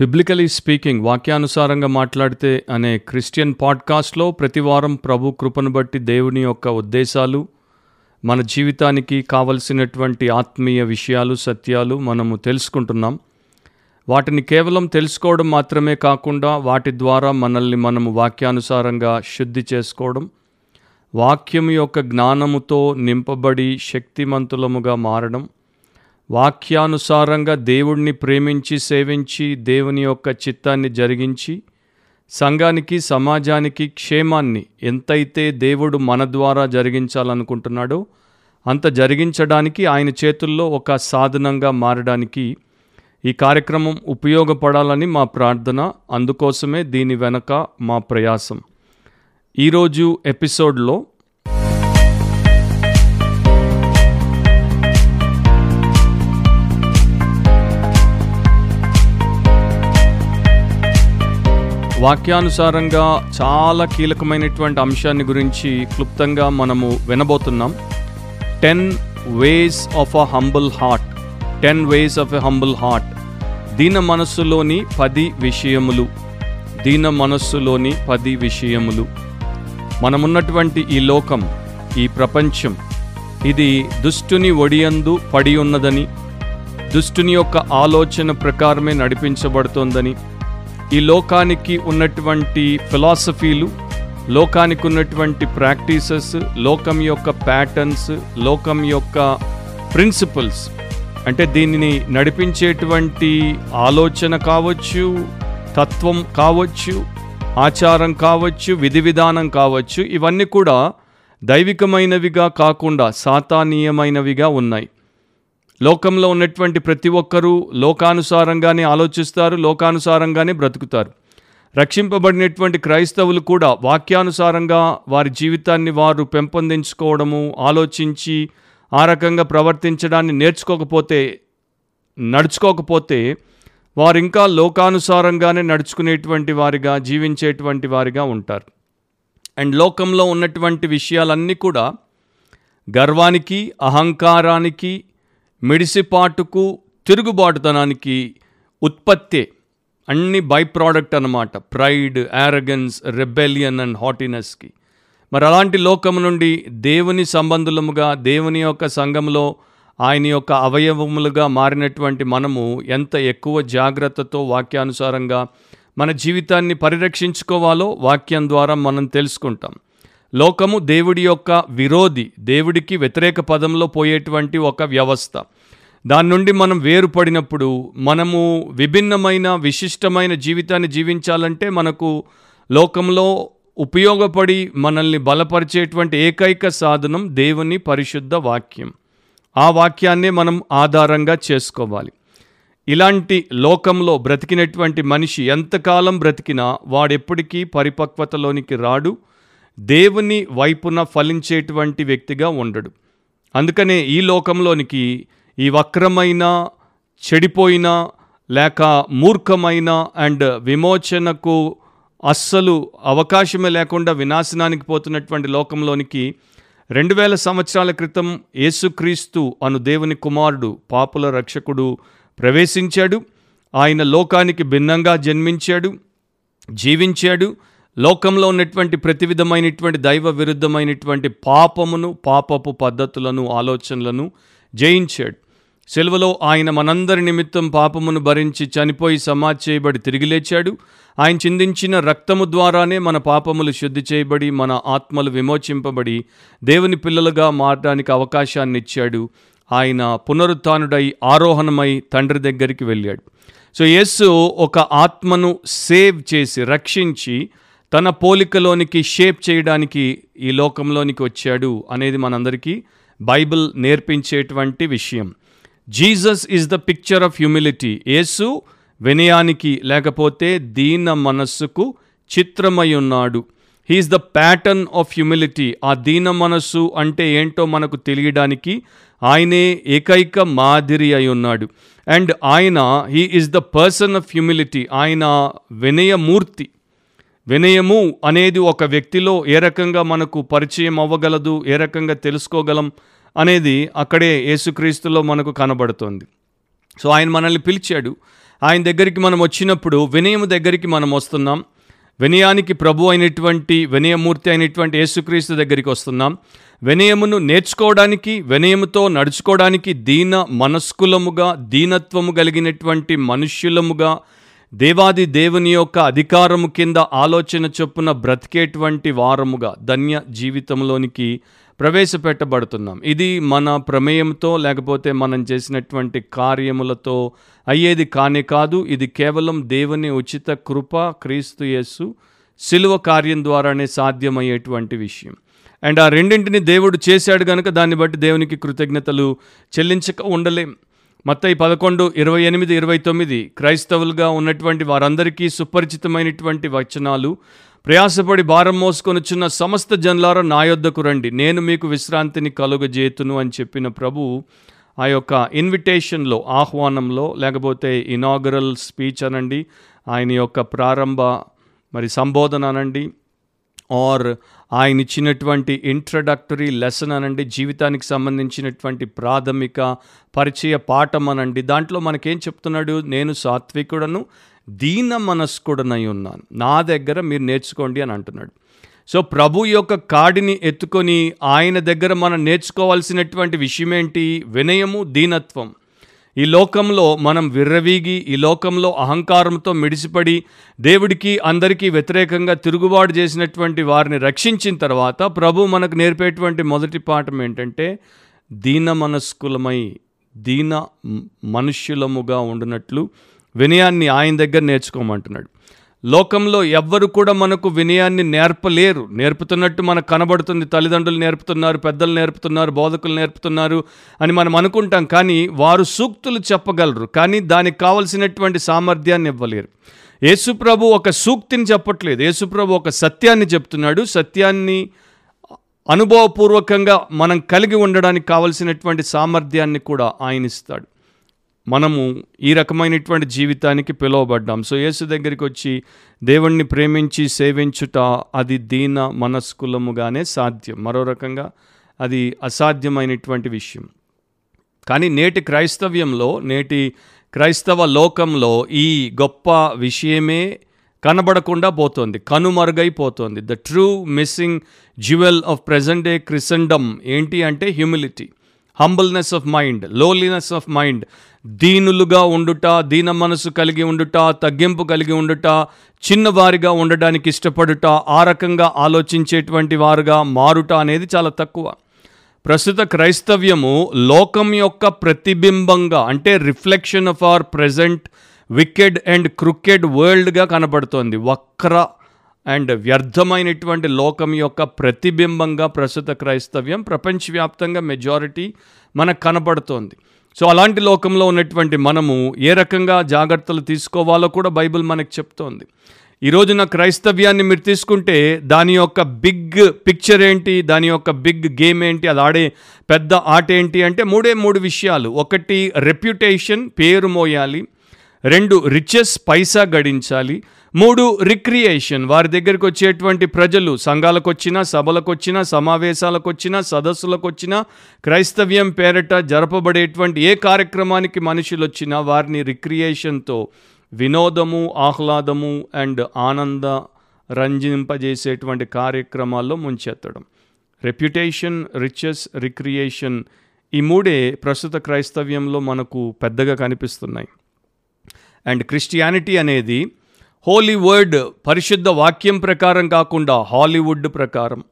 Biblically speaking వాక్యానుసారంగా మాట్లాడితే అనే క్రిస్టియన్ పాడ్కాస్ట్లో ప్రతివారం ప్రభు కృపను బట్టి దేవుని యొక్క ఉద్దేశాలు మన జీవితానికి కావలసినటువంటి ఆత్మీయ విషయాలు సత్యాలు మనము తెలుసుకుంటున్నాం. వాటిని కేవలం తెలుసుకోవడం మాత్రమే కాకుండా వాటి ద్వారా మనల్ని మనము వాక్యానుసారంగా శుద్ధి చేసుకోవడం వాక్యం యొక్క జ్ఞానముతో నింపబడి శక్తిమంతులముగా మారడం వాక్యానుసారంగా దేవుణ్ణి ప్రేమించి సేవించి దేవుని యొక్క చిత్తాన్ని జరిగించి సంఘానికి సమాజానికి క్షేమాన్ని ఎంతైతే దేవుడు మన ద్వారా జరిగించాలనుకుంటున్నాడో అంత జరిగించడానికి ఆయన చేతుల్లో ఒక సాధనంగా మారడానికి ఈ కార్యక్రమం ఉపయోగపడాలని మా ప్రార్థన. అందుకోసమే దీని వెనక మా ప్రయాసం. ఈరోజు ఎపిసోడ్లో వాక్యానుసారంగా చాలా కీలకమైనటువంటి అంశాన్ని గురించి క్లుప్తంగా మనము వినబోతున్నాం. Ten ways of a humble heart ten ways of a humble heart దీన మనస్సులోని పది విషయములు. దీన మనస్సులోని పది విషయములు. మనమున్నటువంటి ఈ లోకం ఈ ప్రపంచం ఇది దుష్టుని ఒడియందు పడి ఉన్నదని దుష్టుని యొక్క ఆలోచన ప్రకారమే నడిపించబడుతోందని ఈ లోకానికి ఉన్నటువంటి ఫిలాసఫీలు లోకానికి ఉన్నటువంటి ప్రాక్టీసెస్ లోకం యొక్క ప్యాటర్న్స్ లోకం యొక్క ప్రిన్సిపల్స్ అంటే దీనిని నడిపించేటువంటి ఆలోచన కావచ్చు తత్వం కావచ్చు ఆచారం కావచ్చు విధి విధానం కావచ్చు ఇవన్నీ కూడా దైవికమైనవిగా కాకుండా సాతానీయమైనవిగా ఉన్నాయి. లోకంలో ఉన్నటువంటి ప్రతి ఒక్కరూ లోకానుసారంగానే ఆలోచిస్తారు లోకానుసారంగానే బ్రతుకుతారు. రక్షింపబడినటువంటి క్రైస్తవులు కూడా వాక్యానుసారంగా వారి జీవితాన్ని వారు పెంపొందించుకోవడము ఆలోచించి ఆ రకంగా ప్రవర్తించడాన్ని నేర్చుకోకపోతే నడుచుకోకపోతే వారు ఇంకా లోకానుసారంగానే నడుచుకునేటువంటి వారిగా జీవించేటువంటి వారిగా ఉంటారు. అండ్ లోకంలో ఉన్నటువంటి విషయాలన్నీ కూడా గర్వానికి అహంకారానికి మిడిసిపాటుకు తిరుగుబాటుతనానికి ఉత్పత్తే అన్ని బై ప్రోడక్ట్ అనమాట ప్రైడ్ యారగన్స్ రెబెలియన్ అండ్ హాటినెస్కి మరి అలాంటి లోకం నుండి దేవుని సంబంధులముగా దేవుని యొక్క సంఘంలో ఆయన యొక్క అవయవములుగా మారినటువంటి మనము ఎంత ఎక్కువ జాగ్రత్తతో వాక్యానుసారంగా మన జీవితాన్ని పరిరక్షించుకోవాలో వాక్యం ద్వారా మనం తెలుసుకుంటాం. లోకము దేవుడి యొక్క విరోధి దేవుడికి వ్యతిరేక పదంలో పోయేటువంటి ఒక వ్యవస్థ. దాని నుండి మనం వేరుపడినప్పుడు మనము విభిన్నమైన విశిష్టమైన జీవితాన్ని జీవించాలంటే మనకు లోకంలో ఉపయోగపడి మనల్ని బలపరిచేటువంటి ఏకైక సాధనం దేవుని పరిశుద్ధ వాక్యం. ఆ వాక్యాన్నే మనం ఆధారంగా చేసుకోవాలి. ఇలాంటి లోకంలో బ్రతికినటువంటి మనిషి ఎంతకాలం బ్రతికినా వాడెప్పటికీ పరిపక్వతలోనికి రాడు దేవుని వైపున ఫలించేటువంటి వ్యక్తిగా ఉండడు. అందుకనే ఈ లోకంలోనికి ఈ వక్రమైన చెడిపోయిన లేక మూర్ఖమైన అండ్ విమోచనకు అస్సలు అవకాశమే లేకుండా వినాశనానికి పోతున్నటువంటి లోకంలోనికి రెండు వేల సంవత్సరాల క్రితం యేసుక్రీస్తు అను దేవుని కుమారుడు పాపుల రక్షకుడు ప్రవేశించాడు. ఆయన లోకానికి భిన్నంగా జన్మించాడు జీవించాడు. లోకంలో ఉన్నటువంటి ప్రతి విధమైనటువంటి దైవ విరుద్ధమైనటువంటి పాపమును పాపపు పద్ధతులను ఆలోచనలను జయించాడు. సెలవులో ఆయన మనందరి నిమిత్తం పాపమును భరించి చనిపోయి సమాధి చేయబడి తిరిగి లేచాడు. ఆయన చిందించిన రక్తము ద్వారానే మన పాపములు శుద్ధి చేయబడి మన ఆత్మలు విమోచింపబడి దేవుని పిల్లలుగా మారడానికి అవకాశాన్ని ఇచ్చాడు ఆయన పునరుత్నుడై ఆరోహణమై తండ్రి దగ్గరికి వెళ్ళాడు. సో యేసు ఒక ఆత్మను సేవ్ చేసి రక్షించి తన పోలికలోనికి షేప్ చేయడానికి ఈ లోకంలోనికి వచ్చాడు అనేది మనందరికీ బైబిల్ నేర్పించేటువంటి విషయం. Jesus is the picture of humility. యేసు వినయానికి లేకపోతే దీన మనస్సుకు చిత్రమై ఉన్నాడు. He is the pattern of humility. ఆ దీన మనస్సు అంటే ఏంటో మనకు తెలియడానికి ఆయనే ఏకైక మాదిరి అయి ఉన్నాడు. అండ్ ఆయన he is the person of humility. ఆయన వినయమూర్తి. వినయము అనేది ఒక వ్యక్తిలో ఏ రకంగా మనకు పరిచయం అవ్వగలదు ఏ రకంగా తెలుసుకోగలం అనేది అక్కడే యేసుక్రీస్తులో మనకు కనబడుతోంది. సో ఆయన మనల్ని పిలిచాడు. ఆయన దగ్గరికి మనం వచ్చినప్పుడు వినయము దగ్గరికి మనం వస్తున్నాం. వినయానికి ప్రభు అయినటువంటి వినయమూర్తి అయినటువంటి యేసుక్రీస్తు దగ్గరికి వస్తున్నాం. వినయమును నేర్చుకోవడానికి వినయముతో నడుచుకోవడానికి దీన మనస్కులముగా దీనత్వము కలిగినటువంటి మనుష్యులముగా దేవాది దేవుని యొక్క అధికారము కింద ఆలోచన చొప్పున బ్రతికేటువంటి వారముగా ధన్య జీవితంలోనికి ప్రవేశపెట్టబడుతున్నాం. ఇది మన ప్రమేయంతో లేకపోతే మనం చేసినటువంటి కార్యములతో అయ్యేది కానే కాదు. ఇది కేవలం దేవుని ఉచిత కృప క్రీస్తు యేసు సిలువ కార్యం ద్వారానే సాధ్యమయ్యేటువంటి విషయం. అండ్ ఆ రెండింటిని దేవుడు చేశాడు కనుక దాన్ని బట్టి దేవునికి కృతజ్ఞతలు చెల్లించక ఉండలేం. మత్తయి పదకొండు ఇరవై ఎనిమిది ఇరవై తొమ్మిది. క్రైస్తవులుగా ఉన్నటువంటి వారందరికీ సుపరిచితమైనటువంటి వచనాలు. ప్రయాసపడి భారం మోసుకొనుచున్న సమస్త జనులారా నా యొద్దకు రండి. నేను మీకు విశ్రాంతిని కలుగజేతును అని చెప్పిన ప్రభు ఆ యొక్క ఇన్విటేషన్లో ఆహ్వానంలో లేకపోతే ఇనాగరల్ స్పీచ్ అనండి. ఆయన యొక్క ప్రారంభ మరి సంబోధన అనండి. ఆర్ ఆయన ఇచ్చినటువంటి ఇంట్రడక్టరీ లెసన్ అనండి జీవితానికి సంబంధించినటువంటి ప్రాథమిక పరిచయ పాఠం అనండి. దాంట్లో మనకేం చెప్తున్నాడు? నేను సాత్వికుడను దీన మనస్కుడనై ఉన్నాను. నా దగ్గర మీరు నేర్చుకోండి అని అంటున్నాడు. సో ప్రభు యొక్క కాడిని ఎత్తుకొని ఆయన దగ్గర మనం నేర్చుకోవాల్సినటువంటి విషయం ఏంటి వినయము దీనత్వం. ఈ లోకంలో మనం విర్రవీగి ఈ లోకంలో అహంకారంతో మిడిసిపడి దేవుడికి అందరికీ వ్యతిరేకంగా తిరుగుబాటు చేసినటువంటి వారిని రక్షించిన తర్వాత ప్రభు మనకు నేర్పేటువంటి మొదటి పాఠం ఏంటంటే దీన మనస్కులమై దీన మనుష్యులముగా ఉండినట్లు వినయాన్ని ఆయన దగ్గర నేర్చుకోమంటున్నాడు. లోకంలో ఎవ్వరు కూడా మనకు వినయాన్ని నేర్పలేరు. నేర్పుతున్నట్టు మనకు కనబడుతుంది. తల్లిదండ్రులు నేర్పుతున్నారు పెద్దలు నేర్పుతున్నారు బోధకులు నేర్పుతున్నారు అని మనం అనుకుంటాం కానీ వారు సూక్తులు చెప్పగలరు. కానీ దానికి కావలసినటువంటి సామర్థ్యాన్ని ఇవ్వలేరు. యేసుప్రభు ఒక సూక్తిని చెప్పట్లేదు. యేసుప్రభు ఒక సత్యాన్ని చెప్తున్నాడు. సత్యాన్ని అనుభవపూర్వకంగా మనం కలిగి ఉండడానికి కావలసినటువంటి సామర్థ్యాన్ని కూడా ఆయన ఇస్తాడు. మనము ఈ రకమైనటువంటి జీవితానికి పిలువబడ్డాం. సో యేసు దగ్గరికి వచ్చి దేవుణ్ణి ప్రేమించి సేవించుట అది దీన మనస్కులముగానే సాధ్యం. మరో రకంగా అది అసాధ్యమైనటువంటి విషయం. కానీ నేటి క్రైస్తవ్యంలో నేటి క్రైస్తవ లోకంలో ఈ గొప్ప విషయమే కనబడకుండా పోతోంది కనుమరుగైపోతోంది. The true missing jewel of present day Christendom ఏంటి అంటే humility humbleness of mind lowliness of mind. దీనులుగా ఉండుట దీన మనసు కలిగి ఉండుట తగ్గింపు కలిగి ఉండుట చిన్నవారిగా ఉండడానికి ఇష్టపడుట ఆ రకంగా ఆలోచించేటువంటి వారుగా మారుట అనేది చాలా తక్కువ. ప్రస్తుత క్రైస్తవ్యము లోకం యొక్క ప్రతిబింబంగా అంటే reflection of our present wicked and crooked వరల్డ్గా కనబడుతోంది. వక్ర అండ్ వ్యర్థమైనటువంటి లోకం యొక్క ప్రతిబింబంగా ప్రస్తుత క్రైస్తవ్యం ప్రపంచవ్యాప్తంగా మెజారిటీ మనకు కనబడుతోంది. సో అలాంటి లోకంలో ఉన్నటువంటి మనము ఏ రకంగా జాగ్రత్తలు తీసుకోవాలో కూడా బైబిల్ మనకు చెప్తోంది. ఈ రోజున క్రైస్తవ్యాన్ని మీరు తీసుకుంటే దాని యొక్క బిగ్ పిక్చర్ ఏంటి దాని యొక్క బిగ్ గేమ్ ఏంటి అది ఆడే పెద్ద ఆట ఏంటి అంటే మూడే మూడు విషయాలు. ఒకటి రెప్యుటేషన్ పేరు మోయాలి. రెండు రిచెస్ పైసా గడించాలి. మూడు రిక్రియేషన్ వారి దగ్గరికి వచ్చేటువంటి ప్రజలు సంఘాలకు వచ్చినా సభలకు వచ్చినా సమావేశాలకు వచ్చినా సదస్సులకు వచ్చినా క్రైస్తవ్యం పేరట జరపబడేటువంటి ఏ కార్యక్రమానికి మనుషులు వచ్చినా వారిని రిక్రియేషన్తో వినోదము ఆహ్లాదము అండ్ ఆనంద రంజింపజేసేటువంటి కార్యక్రమాల్లో ముంచెత్తడం. రెప్యుటేషన్ రిచెస్ రిక్రియేషన్ ఈ మూడే ప్రస్తుత క్రైస్తవ్యంలో మనకు పెద్దగా కనిపిస్తున్నాయి. అండ్ క్రిస్టియానిటీ అనేది హోలీ వర్డ్ పరిశుద్ధ వాక్యం ప్రకారం కాకుండా హాలీవుడ్ ప్రకారం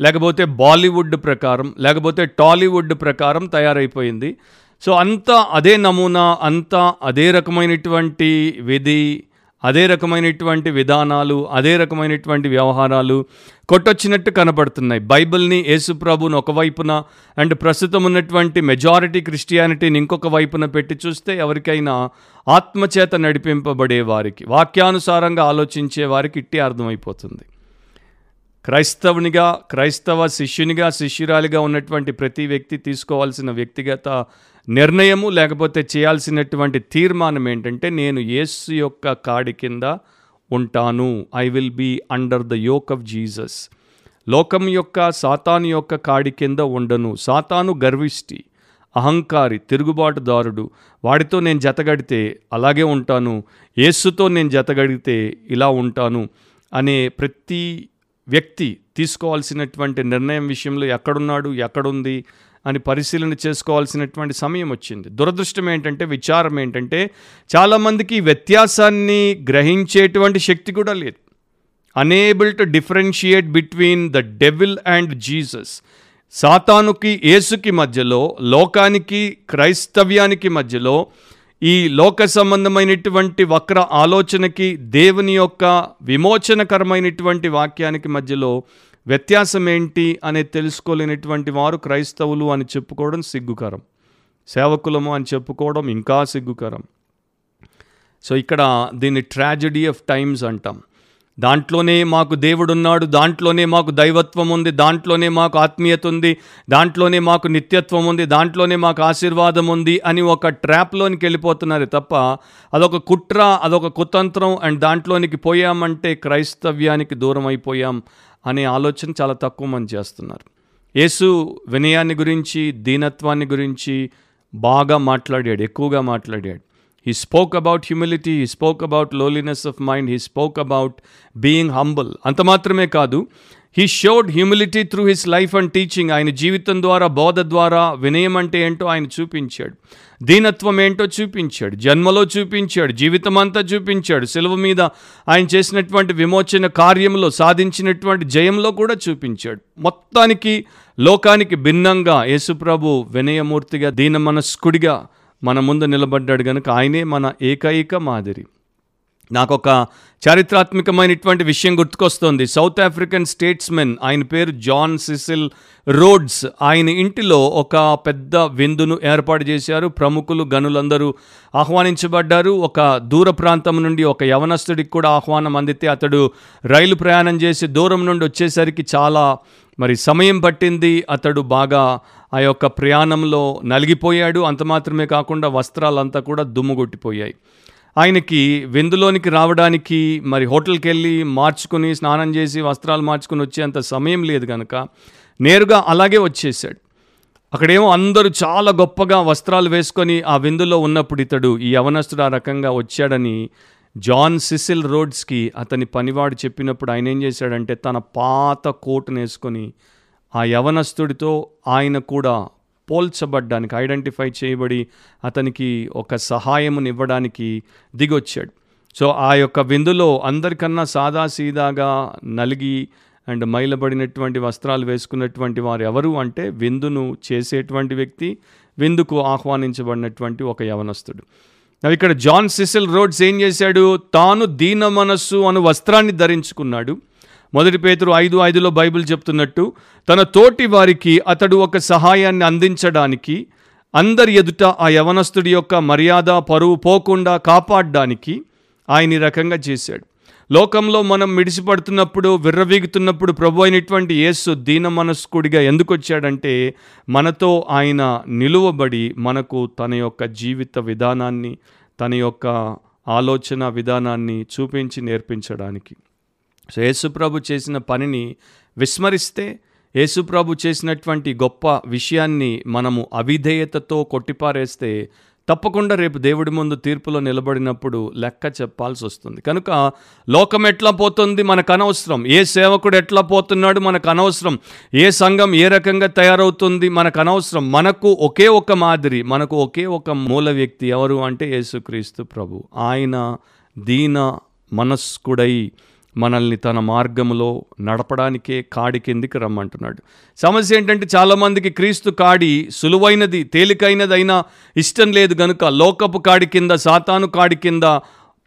లేకపోతే బాలీవుడ్ ప్రకారం లేకపోతే టాలీవుడ్ ప్రకారం తయారైపోయింది. సో అంతా అదే నమూనా అంతా అదే రకమైనటువంటి విధి అదే రకమైనటువంటి విధానాలు అదే రకమైనటువంటి వ్యవహారాలు కొట్టొచ్చినట్టు కనబడుతున్నాయి. బైబిల్ని యేసుప్రభుని ఒకవైపున అండ్ ప్రస్తుతం ఉన్నటువంటి మెజారిటీ క్రిస్టియానిటీని ఇంకొక వైపున పెట్టి చూస్తే ఎవరికైనా ఆత్మచేత నడిపింపబడే వారికి వాక్యానుసారంగా ఆలోచించే వారికి ఇట్టి అర్థమైపోతుంది. క్రైస్తవునిగా క్రైస్తవ శిష్యునిగా శిష్యురాలిగా ఉన్నటువంటి ప్రతి వ్యక్తి తీసుకోవాల్సిన వ్యక్తిగత నిర్ణయము లేకపోతే చేయాల్సినటువంటి తీర్మానం ఏంటంటే నేను యేసు యొక్క కాడి కింద ఉంటాను. I will be under the yoke of Jesus లోకం యొక్క సాతాను యొక్క కాడి కింద ఉండను. సాతాను గర్విష్టి అహంకారి తిరుగుబాటుదారుడు. వాడితో నేను జతగడితే అలాగే ఉంటాను. యేసుతో నేను జతగడితే ఇలా ఉంటాను అనే ప్రతి వ్యక్తి తీసుకోవాల్సినటువంటి నిర్ణయం విషయంలో ఎక్కడున్నాడు ఎక్కడుంది అని పరిశీలన చేసుకోవాల్సినటువంటి సమయం వచ్చింది. దురదృష్టం ఏంటంటే విచారం ఏంటంటే చాలామందికి వ్యత్యాసాన్ని గ్రహించేటువంటి శక్తి కూడా లేదు. Unable to differentiate between the devil and Jesus సాతానుకి యేసుకి మధ్యలో లోకానికి క్రైస్తవ్యానికి మధ్యలో ఈ లోక సంబంధమైనటువంటి వక్ర ఆలోచనకి దేవుని యొక్క విమోచనకరమైనటువంటి వాక్యానికి మధ్యలో వ్యత్యాసం ఏంటి అనేది తెలుసుకోలేనటువంటి వారు క్రైస్తవులు అని చెప్పుకోవడం సిగ్గుకరం. సేవకులము అని చెప్పుకోవడం ఇంకా సిగ్గుకరం. సో ఇక్కడ దీన్ని ట్రాజడీ ఆఫ్ టైమ్స్ అంటాం. దాంట్లోనే మాకు దేవుడున్నాడు దాంట్లోనే మాకు దైవత్వం ఉంది దాంట్లోనే మాకు ఆత్మీయత ఉంది దాంట్లోనే మాకు నిత్యత్వం ఉంది దాంట్లోనే మాకు ఆశీర్వాదం ఉంది అని ఒక ట్రాప్లోనికి వెళ్ళిపోతున్నారు తప్ప అదొక కుట్ర అదొక కుతంత్రం అండ్ దాంట్లోనికి పోయామంటే క్రైస్తవ్యానికి దూరం అయిపోయాం అనే ఆలోచన చాలా తక్కువ మంది చేస్తున్నారు. యేసు వినయాన్ని గురించి దీనత్వాన్ని గురించి బాగా మాట్లాడాడు ఎక్కువగా మాట్లాడాడు. He spoke about humility he spoke about lowliness of mind he spoke about being humble అంత మాత్రమే కాదు he showed humility through his life and teaching ఆయన జీవితం ద్వారా బోధ ద్వారా వినయం అంటే ఏంటో ఆయన చూపించాడు. దీనత్వం ఏంటో చూపించాడు. జన్మలో చూపించాడు. జీవితం అంతా చూపించాడు. సెలవు మీద ఆయన చేసినటువంటి విమోచన కార్యంలో సాధించినటువంటి జయంలో కూడా చూపించాడు. మొత్తానికి లోకానికి భిన్నంగా యేసుప్రభు వినయమూర్తిగా దీన మనస్కుడిగా మన ముందు నిలబడ్డాడు కనుక ఆయనే మన ఏకైక మాదిరి. నాకు ఒక చారిత్రాత్మకమైనటువంటి విషయం గుర్తుకొస్తోంది. సౌత్ ఆఫ్రికన్ స్టేట్స్మెన్ ఆయన పేరు జాన్ సిసిల్ రోడ్స్. ఆయన ఇంటిలో ఒక పెద్ద విందును ఏర్పాటు చేశారు. ప్రముఖులు గనులందరూ ఆహ్వానించబడ్డారు. ఒక దూర ప్రాంతం నుండి ఒక యవనస్తుడికి కూడా ఆహ్వానం అందితే అతడు రైలు ప్రయాణం చేసి దూరం నుండి వచ్చేసరికి చాలా మరి సమయం పట్టింది. అతడు బాగా ఆ యొక్క ప్రయాణంలో నలిగిపోయాడు. అంత మాత్రమే కాకుండా వస్త్రాలంతా కూడా దుమ్ముగొట్టిపోయాయి ఆయనకి విందులోనికి రావడానికి మరి హోటల్కి వెళ్ళి మార్చుకుని స్నానం చేసి వస్త్రాలు మార్చుకుని వచ్చేంత సమయం లేదు కనుక నేరుగా అలాగే వచ్చేసాడు అక్కడేమో అందరూ చాలా గొప్పగా వస్త్రాలు వేసుకొని ఆ విందులో ఉన్నప్పుడు ఇతడు ఈ యవనస్తుడు ఆ రకంగా వచ్చాడని జాన్ సిసిల్ రోడ్స్కి అతని పనివాడు చెప్పినప్పుడు ఆయన ఏం చేశాడంటే తన పాత కోటును వేసుకొని ఆ యవనస్తుడితో ఆయన కూడా పోల్చబడ్డానికి ఐడెంటిఫై చేయబడి అతనికి ఒక సహాయమునివ్వడానికి దిగొచ్చాడు. సో ఆ యొక్క విందులో అందరికన్నా సాదాసీదాగా నలిగి అండ్ మైలబడినటువంటి వస్త్రాలు వేసుకున్నటువంటి వారు ఎవరు అంటే విందును చేసేటువంటి వ్యక్తి విందుకు ఆహ్వానించబడినటువంటి ఒక యవనస్తుడు. ఇక్కడ జాన్ సిసిల్ రోడ్స్ ఏం చేశాడు? తాను దీన మనస్సు అను వస్త్రాన్ని ధరించుకున్నాడు. మొదటి పేతురు ఐదు ఐదులో బైబిల్ చెప్తున్నట్టు తన తోటి వారికి అతడు ఒక సహాయాన్ని అందించడానికి అందరి ఎదుట ఆ యవనస్తుడి యొక్క మర్యాద పరువు పోకుండా కాపాడడానికి ఆయన ఈ రకంగా చేశాడు. లోకంలో మనం మిడిసిపడుతున్నప్పుడు విర్రవీగుతున్నప్పుడు ప్రభు అయినటువంటి యేసు దీన మనస్కుడిగా ఎందుకు వచ్చాడంటే మనతో ఆయన నిలువబడి మనకు తన యొక్క జీవిత విధానాన్ని తన యొక్క ఆలోచన విధానాన్ని చూపించి నేర్పించడానికి. సో యేసుప్రభు చేసిన పనిని విస్మరిస్తే యేసుప్రభు చేసినటువంటి గొప్ప విషయాన్ని మనము అవిధేయతతో కొట్టిపారేస్తే తప్పకుండా రేపు దేవుడి ముందు తీర్పులో నిలబడినప్పుడు లెక్క చెప్పాల్సి వస్తుంది. కనుక లోకం ఎట్లా పోతుంది మనకు అనవసరం. ఏ సేవకుడు ఎట్లా పోతున్నాడు మనకు అనవసరం. ఏ సంఘం ఏ రకంగా తయారవుతుంది మనకు అనవసరం. మనకు ఒకే ఒక మాదిరి మనకు ఒకే ఒక మూల వ్యక్తి ఎవరు అంటే యేసుక్రీస్తు ప్రభు. ఆయన దీన మనస్కుడై మనల్ని తన మార్గంలో నడపడానికే కాడి కిందికి రమ్మంటున్నాడు. సమస్య ఏంటంటే చాలామందికి క్రీస్తు కాడి సులువైనది తేలికైనది అయినా ఇష్టం లేదు గనుక లోకపు కాడి కింద సాతాను కాడి కింద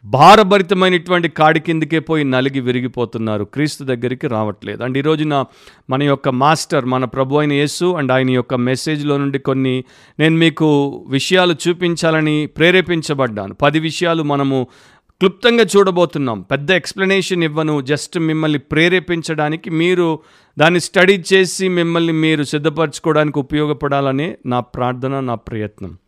భారభరితమైనటువంటి కాడి కిందకే పోయి నలిగి విరిగిపోతున్నారు. క్రీస్తు దగ్గరికి రావట్లేదు. అండ్ ఈరోజున మన యొక్క మాస్టర్ మన ప్రభు అయిన యేసు అండ్ ఆయన యొక్క మెసేజ్లో నుండి కొన్ని నేను మీకు విషయాలు చూపించాలని ప్రేరేపించబడ్డాను. పది విషయాలు మనము క్లుప్తంగా చూడబోతున్నాం. పెద్ద ఎక్స్ప్లెనేషన్ ఇవ్వను. జస్ట్ మిమ్మల్ని ప్రేరేపించడానికి మీరు దాన్ని స్టడీ చేసి మిమ్మల్ని మీరు సిద్ధపరచుకోవడానికి ఉపయోగపడాలనే నా ప్రార్థన నా ప్రయత్నం.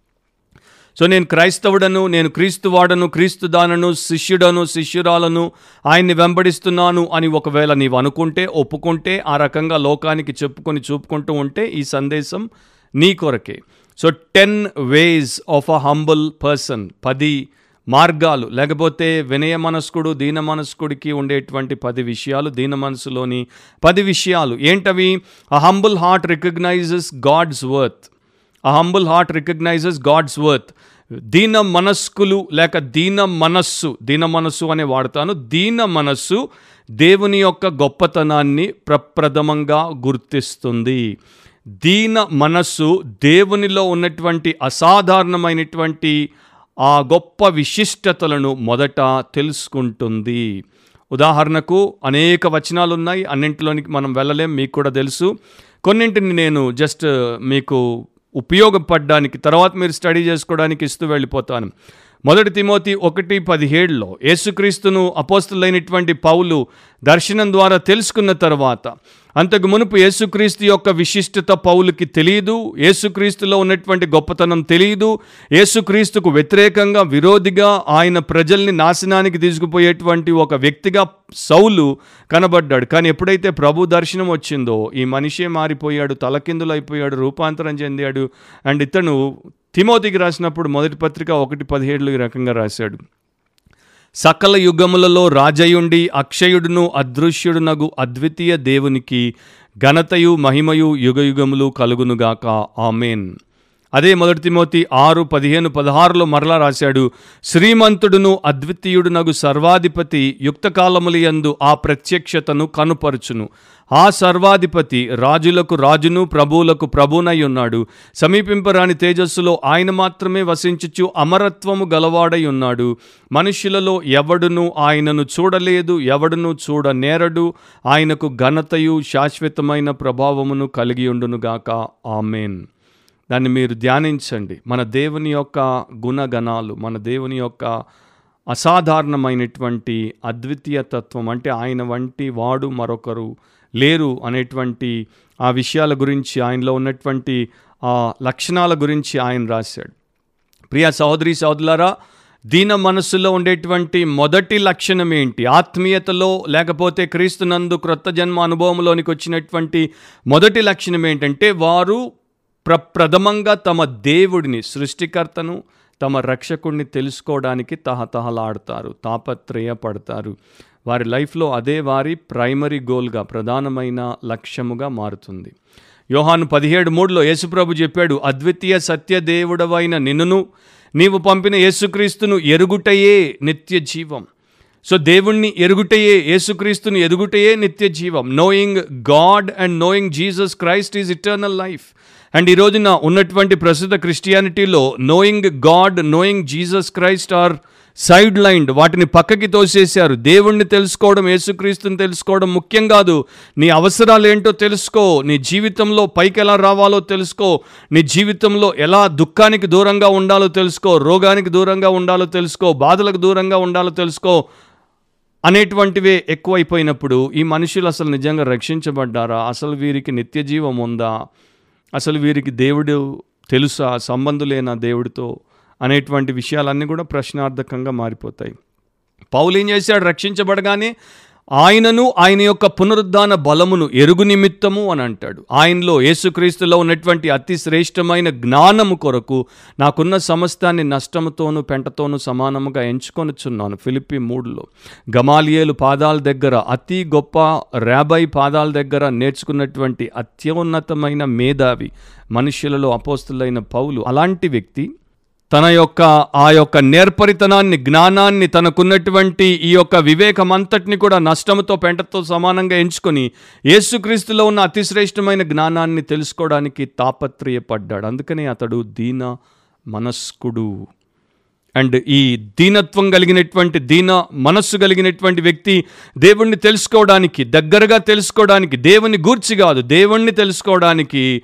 సో నేను క్రైస్తవుడను నేను క్రీస్తు వాడను క్రీస్తు దానను శిష్యుడను శిష్యురాలను ఆయన్ని వెంబడిస్తున్నాను అని ఒకవేళ నీవు అనుకుంటే ఒప్పుకుంటే ఆ రకంగా లోకానికి చెప్పుకొని చూపుకుంటూ ఉంటే ఈ సందేశం నీ కొరకే. So ten ways of a humble person పది మార్గాలు లేకపోతే వినయ మనస్కుడు దీన మనస్కుడికి ఉండేటువంటి పది విషయాలు దీన మనసులోని పది విషయాలు. ఏంటవి? A humble heart recognises God's worth a humble heart recognises God's worth దీన మనస్కులు లేక దీన మనస్సు దీన మనస్సు అనే వాడతాను. దీన మనస్సు దేవుని యొక్క గొప్పతనాన్ని ప్రప్రథమంగా గుర్తిస్తుంది. దీన మనస్సు దేవునిలో ఉన్నటువంటి అసాధారణమైనటువంటి ఆ గొప్ప విశిష్టతలను మొదట తెలుసుకుంటుంది. ఉదాహరణకు అనేక వచనాలు ఉన్నాయి అన్నింటిలోనికి మనం వెళ్ళలేం మీకు కూడా తెలుసు. కొన్నింటిని నేను జస్ట్ మీకు ఉపయోగపడడానికి తర్వాత మీరు స్టడీ చేసుకోవడానికి ఇస్తూ వెళ్ళిపోతాను. మొదటి తిమోతి ఒకటి పదిహేడులో యేసుక్రీస్తును అపోస్తులైనటువంటి పౌలు దర్శనం ద్వారా తెలుసుకున్న తర్వాత అంతకు మునుపు యేసుక్రీస్తు యొక్క విశిష్టత పౌలుకి తెలియదు యేసుక్రీస్తులో ఉన్నటువంటి గొప్పతనం తెలియదు యేసుక్రీస్తుకు వ్యతిరేకంగా విరోధిగా ఆయన ప్రజల్ని నాశనానికి తీసుకుపోయేటువంటి ఒక వ్యక్తిగా సౌలు కనబడ్డాడు. కానీ ఎప్పుడైతే ప్రభు దర్శనం వచ్చిందో ఈ మనిషే మారిపోయాడు తలకిందులు అయిపోయాడు రూపాంతరం చెందాడు. అండ్ ఇతను తిమోతికి రాసినప్పుడు మొదటి పత్రిక ఒకటి పదిహేడులో ఈ రకంగా రాశాడు. సకల యుగములలో రాజయుండి అక్షయుడును అదృశ్యుడునగు అద్వితీయ దేవునికి ఘనతయు మహిమయు యుగయుగములు కలుగునుగాక. ఆమెన్. అదే మొదటి తిమోతి ఆరు పదిహేను పదహారులో మరలా రాశాడు శ్రీమంతుడును అద్వితీయుడునగు సర్వాధిపతి యుక్తకాలములియందు ఆ ప్రత్యక్షతను కనుపరుచును. ఆ సర్వాధిపతి రాజులకు రాజును ప్రభువులకు ప్రభునై ఉన్నాడు. సమీపింపరాని తేజస్సులో ఆయన మాత్రమే వసించుచు అమరత్వము గలవాడై ఉన్నాడు. మనుష్యులలో ఎవడును ఆయనను చూడలేదు ఎవడును చూడనేరడు. ఆయనకు ఘనతయు శాశ్వతమైన ప్రభావమును కలిగి ఉండునుగాక. ఆమెన్. దాన్ని మీరు ధ్యానించండి. మన దేవుని యొక్క గుణగణాలు మన దేవుని యొక్క అసాధారణమైనటువంటి అద్వితీయ తత్వం అంటే ఆయన వంటి వాడు మరొకరు లేరు అనేటువంటి ఆ విషయాల గురించి ఆయనలో ఉన్నటువంటి ఆ లక్షణాల గురించి ఆయన రాశాడు. ప్రియ సహోదరి సహోదరులారా దీన మనస్సులో ఉండేటువంటి మొదటి లక్షణం ఏంటి? ఆత్మీయతలో లేకపోతే క్రీస్తునందు క్రొత్త జన్మ అనుభవంలోనికి వచ్చినటువంటి మొదటి లక్షణం ఏంటంటే వారు ప్రప్రథమంగా తమ దేవుడిని సృష్టికర్తను తమ రక్షకుడిని తెలుసుకోవడానికి తహతహలాడతారు తాపత్రయపడతారు. వారి లైఫ్లో అదే వారి ప్రైమరీ గోల్గా ప్రధానమైన లక్ష్యముగా మారుతుంది. యోహాను పదిహేడు మూడులో యేసుప్రభు చెప్పాడు అద్వితీయ సత్యదేవుడవైన నిన్నును నీవు పంపిన యేసుక్రీస్తును ఎరుగుటయే నిత్య జీవం. సో దేవుణ్ణి ఎరుగుటయే యేసుక్రీస్తుని ఎరుగుటయే నిత్య జీవం. Knowing God and knowing Jesus Christ is eternal life and ఈ రోజున ఉన్నటువంటి ప్రస్తుత క్రిస్టియానిటీలో knowing God knowing Jesus Christ are sidelined వాటిని పక్కకి తోసేశారు. దేవుణ్ణి తెలుసుకోవడం యేసుక్రీస్తుని తెలుసుకోవడం ముఖ్యం కాదు. నీ అవసరాలు ఏంటో తెలుసుకో. నీ జీవితంలో పైకి ఎలా రావాలో తెలుసుకో. నీ జీవితంలో ఎలా దుఃఖానికి దూరంగా ఉండాలో తెలుసుకో. రోగానికి దూరంగా ఉండాలో తెలుసుకో. బాధలకు దూరంగా ఉండాలో తెలుసుకో. అనేటువంటివే ఎక్కువైపోయినప్పుడు ఈ మనుషులు అసలు నిజంగా రక్షించబడ్డారా? అసలు వీరికి నిత్య జీవం ఉందా? అసలు వీరికి దేవుడు తెలుసా? సంబంధులేనా దేవుడితో అనేటువంటి విషయాలన్నీ కూడా ప్రశ్నార్థకంగా మారిపోతాయి. పౌలు ఏం చేశాడు? రక్షించబడగానే ఆయనను ఆయన యొక్క పునరుద్ధాన బలమును ఎరుగు నిమిత్తము అని అంటాడు. ఆయనలో యేసుక్రీస్తులో ఉన్నటువంటి అతి శ్రేష్టమైన జ్ఞానము కొరకు నాకున్న సమస్తాన్ని నష్టముతోనూ పెంటతోనూ సమానముగా ఎంచుకొనుచున్నాను. ఫిలిప్పి మూడులో గమాలియేలు పాదాల దగ్గర అతి గొప్ప ర్యాబై పాదాల దగ్గర నేర్చుకున్నటువంటి అత్యున్నతమైన మేధావి మనుష్యులలో అపోస్తులైన పౌలు. అలాంటి వ్యక్తి తన యొక్క ఆ యొక్క నేర్పరితనాన్ని జ్ఞానాన్ని తనకున్నటువంటి ఈ యొక్క వివేకమంతటిని కూడా నష్టముతో పెంటతో సమానంగా ఎంచుకొని యేసుక్రీస్తులో ఉన్న అతిశ్రేష్టమైన జ్ఞానాన్ని తెలుసుకోవడానికి తాపత్రయపడ్డాడు. అందుకనే అతడు దీన మనస్కుడు. అండ్ ఈ దీనత్వం కలిగినటువంటి దీన మనస్సు కలిగినటువంటి వ్యక్తి దేవుణ్ణి తెలుసుకోవడానికి దగ్గరగా తెలుసుకోవడానికి దేవుని గూర్చి కాదు దేవుణ్ణి తెలుసుకోవడానికి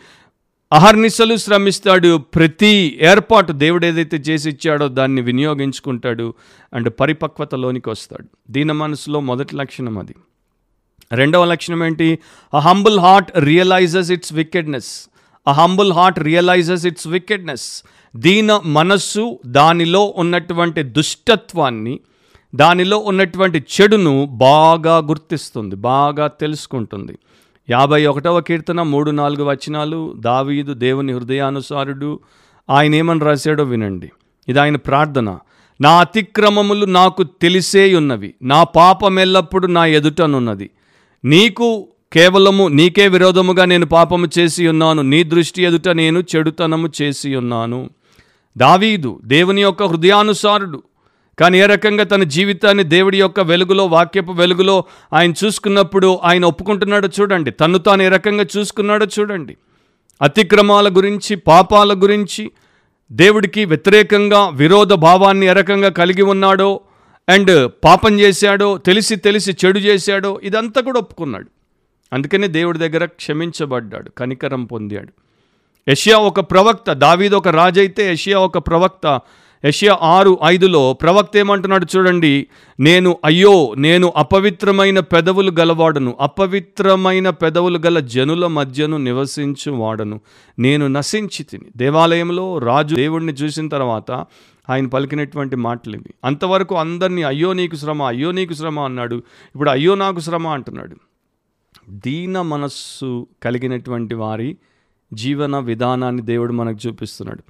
అహర్నిశలు శ్రమిస్తాడు. ప్రతి ఏర్పాటు దేవుడు ఏదైతే చేసి ఇచ్చాడో దాన్ని వినియోగించుకుంటాడు అండ్ పరిపక్వతలోనికి వస్తాడు. దీన మనసులో మొదటి లక్షణం అది. రెండవ లక్షణం ఏంటి? A humble heart realises its wickedness a humble heart realises its wickedness దీన మనస్సు దానిలో ఉన్నటువంటి దుష్టత్వాన్ని దానిలో ఉన్నటువంటి చెడును బాగా గుర్తిస్తుంది బాగా తెలుసుకుంటుంది. యాభై ఒకటవ కీర్తన మూడు నాలుగు వచనాలు దావీదు దేవుని హృదయానుసారుడు ఆయన ఏమని రాశాడో వినండి. ఇది ఆయన ప్రార్థన. నా అతిక్రమములు నాకు తెలిసే ఉన్నవి నా పాపం ఎల్లప్పుడు నా ఎదుటనున్నది. నీకు కేవలము నీకే విరోధముగా నేను పాపము చేసి ఉన్నాను నీ దృష్టి ఎదుట నేను చెడుతనము చేసి ఉన్నాను దావీదు దేవుని యొక్క హృదయానుసారుడు కానీ ఏ రకంగా తన జీవితాన్ని దేవుడి యొక్క వెలుగులో వాక్యపు వెలుగులో ఆయన చూసుకున్నప్పుడు ఆయన ఒప్పుకుంటున్నాడో చూడండి. తను తాను ఏ రకంగా చూసుకున్నాడో చూడండి. అతిక్రమాల గురించి పాపాల గురించి దేవుడికి వ్యతిరేకంగా విరోధ భావాన్ని ఏ రకంగా కలిగి ఉన్నాడో అండ్ పాపం చేశాడో తెలిసి తెలిసి చెడు చేశాడో ఇదంతా కూడా ఒప్పుకున్నాడు. అందుకనే దేవుడి దగ్గర క్షమించబడ్డాడు కనికరం పొందాడు. యషియా ఒక ప్రవక్త దావీద్ ఒక రాజైతే యషియా ఒక ప్రవక్త యషియా ఆరు ఐదులో ప్రవక్త ఏమంటున్నాడు చూడండి నేను అయ్యో నేను అపవిత్రమైన పెదవులు గలవాడను. అపవిత్రమైన పెదవులు గల జనుల మధ్యను నివసించు వాడను నేను నశించి తిని దేవాలయంలో రాజు దేవుడిని చూసిన తర్వాత ఆయన పలికినటువంటి మాటలు ఇవి అంతవరకు అందరినీ అయ్యో నీకు శ్రమ అయ్యో నీకు శ్రమ అన్నాడు. ఇప్పుడు అయ్యో నాకు శ్రమ అంటున్నాడు. దీన మనస్సు కలిగినటువంటి వారి జీవన విధానాన్ని దేవుడు మనకు చూపిస్తున్నాడు.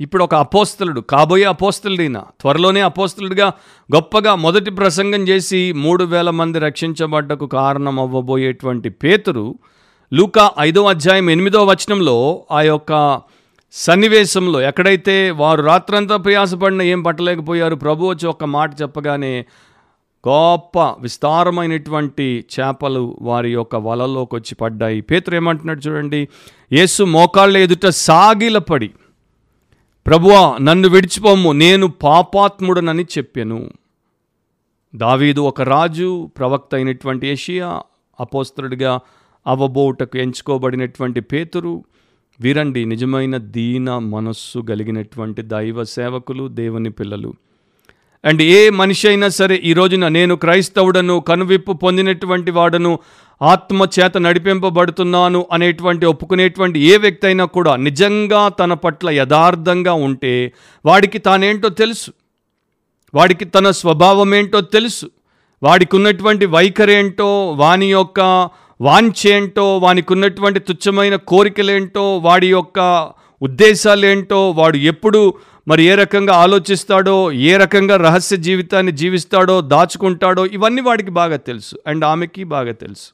ఇప్పుడు ఒక అపోస్తలుడు కాబోయే అపోస్తలుడైన త్వరలోనే అపోస్తలుడిగా గొప్పగా మొదటి ప్రసంగం చేసి మూడు వేల మంది రక్షించబడ్డకు కారణం అవ్వబోయేటువంటి పేతురు లూకా ఐదో అధ్యాయం ఎనిమిదో వచనంలో ఆ యొక్క సన్నివేశంలో ఎక్కడైతే వారు రాత్రంతా ప్రయాసపడిన ఏం పట్టలేకపోయారు ప్రభు వచ్చి ఒక మాట చెప్పగానే గొప్ప విస్తారమైనటువంటి చేపలు వారి యొక్క వలలోకి వచ్చి పడ్డాయి. పేతురు ఏమంటున్నాడు చూడండి యేసు మోకాళ్ళ ఎదుట సాగిలపడి ప్రభువా నన్ను విడిచిపోము. నేను పాపాత్ముడనని చెప్పాను. దావీదు ఒక రాజు ప్రవక్త అయినటువంటి ఏషియా అపోస్తరుడిగా అవబోటకు ఎంచుకోబడినటువంటి పేతురు. వీరండి నిజమైన దీన మనస్సు కలిగినటువంటి దైవ సేవకులు దేవుని పిల్లలు. అండ్ ఏ మనిషి అయినా సరే ఈ రోజున నేను క్రైస్తవుడను కనువిప్పు పొందినటువంటి వాడను ఆత్మ చేత నడిపింపబడుతున్నాను అనేటువంటి ఒప్పుకునేటువంటి ఏ వ్యక్తి అయినా కూడా నిజంగా తన పట్ల యథార్థంగా ఉంటే వాడికి తానేంటో తెలుసు. వాడికి తన స్వభావం ఏంటో తెలుసు. వాడికి ఉన్నటువంటి వైఖరేంటో వాని యొక్క వాంఛేంటో వానికి ఉన్నటువంటి తుచ్చమైన కోరికలేంటో వాడి యొక్క ఉద్దేశాలేంటో వాడు ఎప్పుడు మరి ఏ రకంగా ఆలోచిస్తాడో ఏ రకంగా రహస్య జీవితాన్ని జీవిస్తాడో దాచుకుంటాడో ఇవన్నీ వాడికి బాగా తెలుసు. అండ్ ఆమెకి బాగా తెలుసు.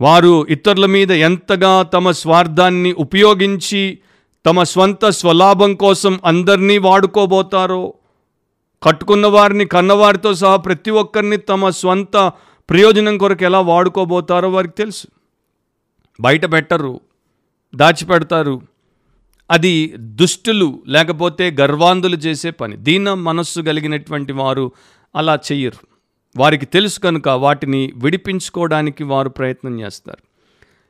వారు ఇతరుల మీద ఎంతగా తమ స్వార్థాన్ని ఉపయోగించి తమ స్వంత స్వలాభం కోసం అందరినీ వాడుకోబోతారో కట్టుకున్న వారిని కన్నవారితో సహా ప్రతి ఒక్కరిని తమ స్వంత ప్రయోజనం కొరకు ఎలా వాడుకోబోతారో వారికి తెలుసు. బయట పెట్టరు దాచిపెడతారు. అది దుష్టులు లేకపోతే గర్వాంధులు చేసే పని. దీన మనస్సు కలిగినటువంటి వారు అలా చెయ్యరు. వారికి తెలుసు కనుక వాటిని విడిపించుకోవడానికి వారు ప్రయత్నం చేస్తారు.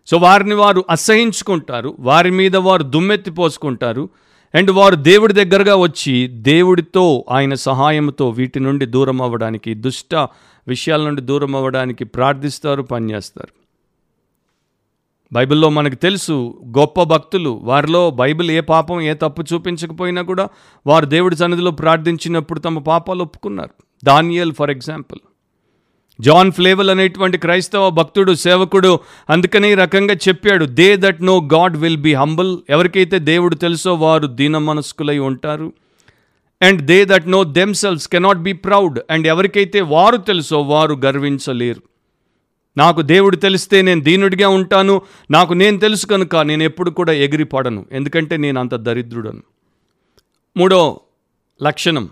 సో వారిని వారు అసహించుకుంటారు. వారి మీద వారు దుమ్మెత్తి పోసుకుంటారు. అండ్ వారు దేవుడి దగ్గరగా వచ్చి దేవుడితో ఆయన సహాయంతో వీటి నుండి దూరం అవ్వడానికి దుష్ట విషయాల నుండి దూరం అవ్వడానికి ప్రార్థిస్తారు పనిచేస్తారు. బైబిల్లో మనకు తెలుసు గొప్ప భక్తులు వారిలో బైబిల్ ఏ పాపం ఏ తప్పు చూపించకపోయినా కూడా వారు దేవుడి సన్నిధిలో ప్రార్థించినప్పుడు తమ పాపాలు ఒప్పుకున్నారు. Daniel for example. John Flavel అనేటువంటి క్రైస్తవ భక్తుడు సేవకుడు అందుకనే ఈ రకంగా చెప్పాడు they that know God will be humble ఎవరికైతే దేవుడు తెలుసో వారు దీన మనస్కులై ఉంటారు. And they that know themselves cannot be proud and ఎవరికైతే వారు తెలుసో వారు గర్వించలేరు. నాకు దేవుడు తెలిస్తే నేను దీనుడిగా ఉంటాను. నాకు నేను తెలుసు కనుక నేను ఎప్పుడు కూడా ఎగిరిపడను. ఎందుకంటే నేను అంత దరిద్రుడను. మూడో లక్షణం.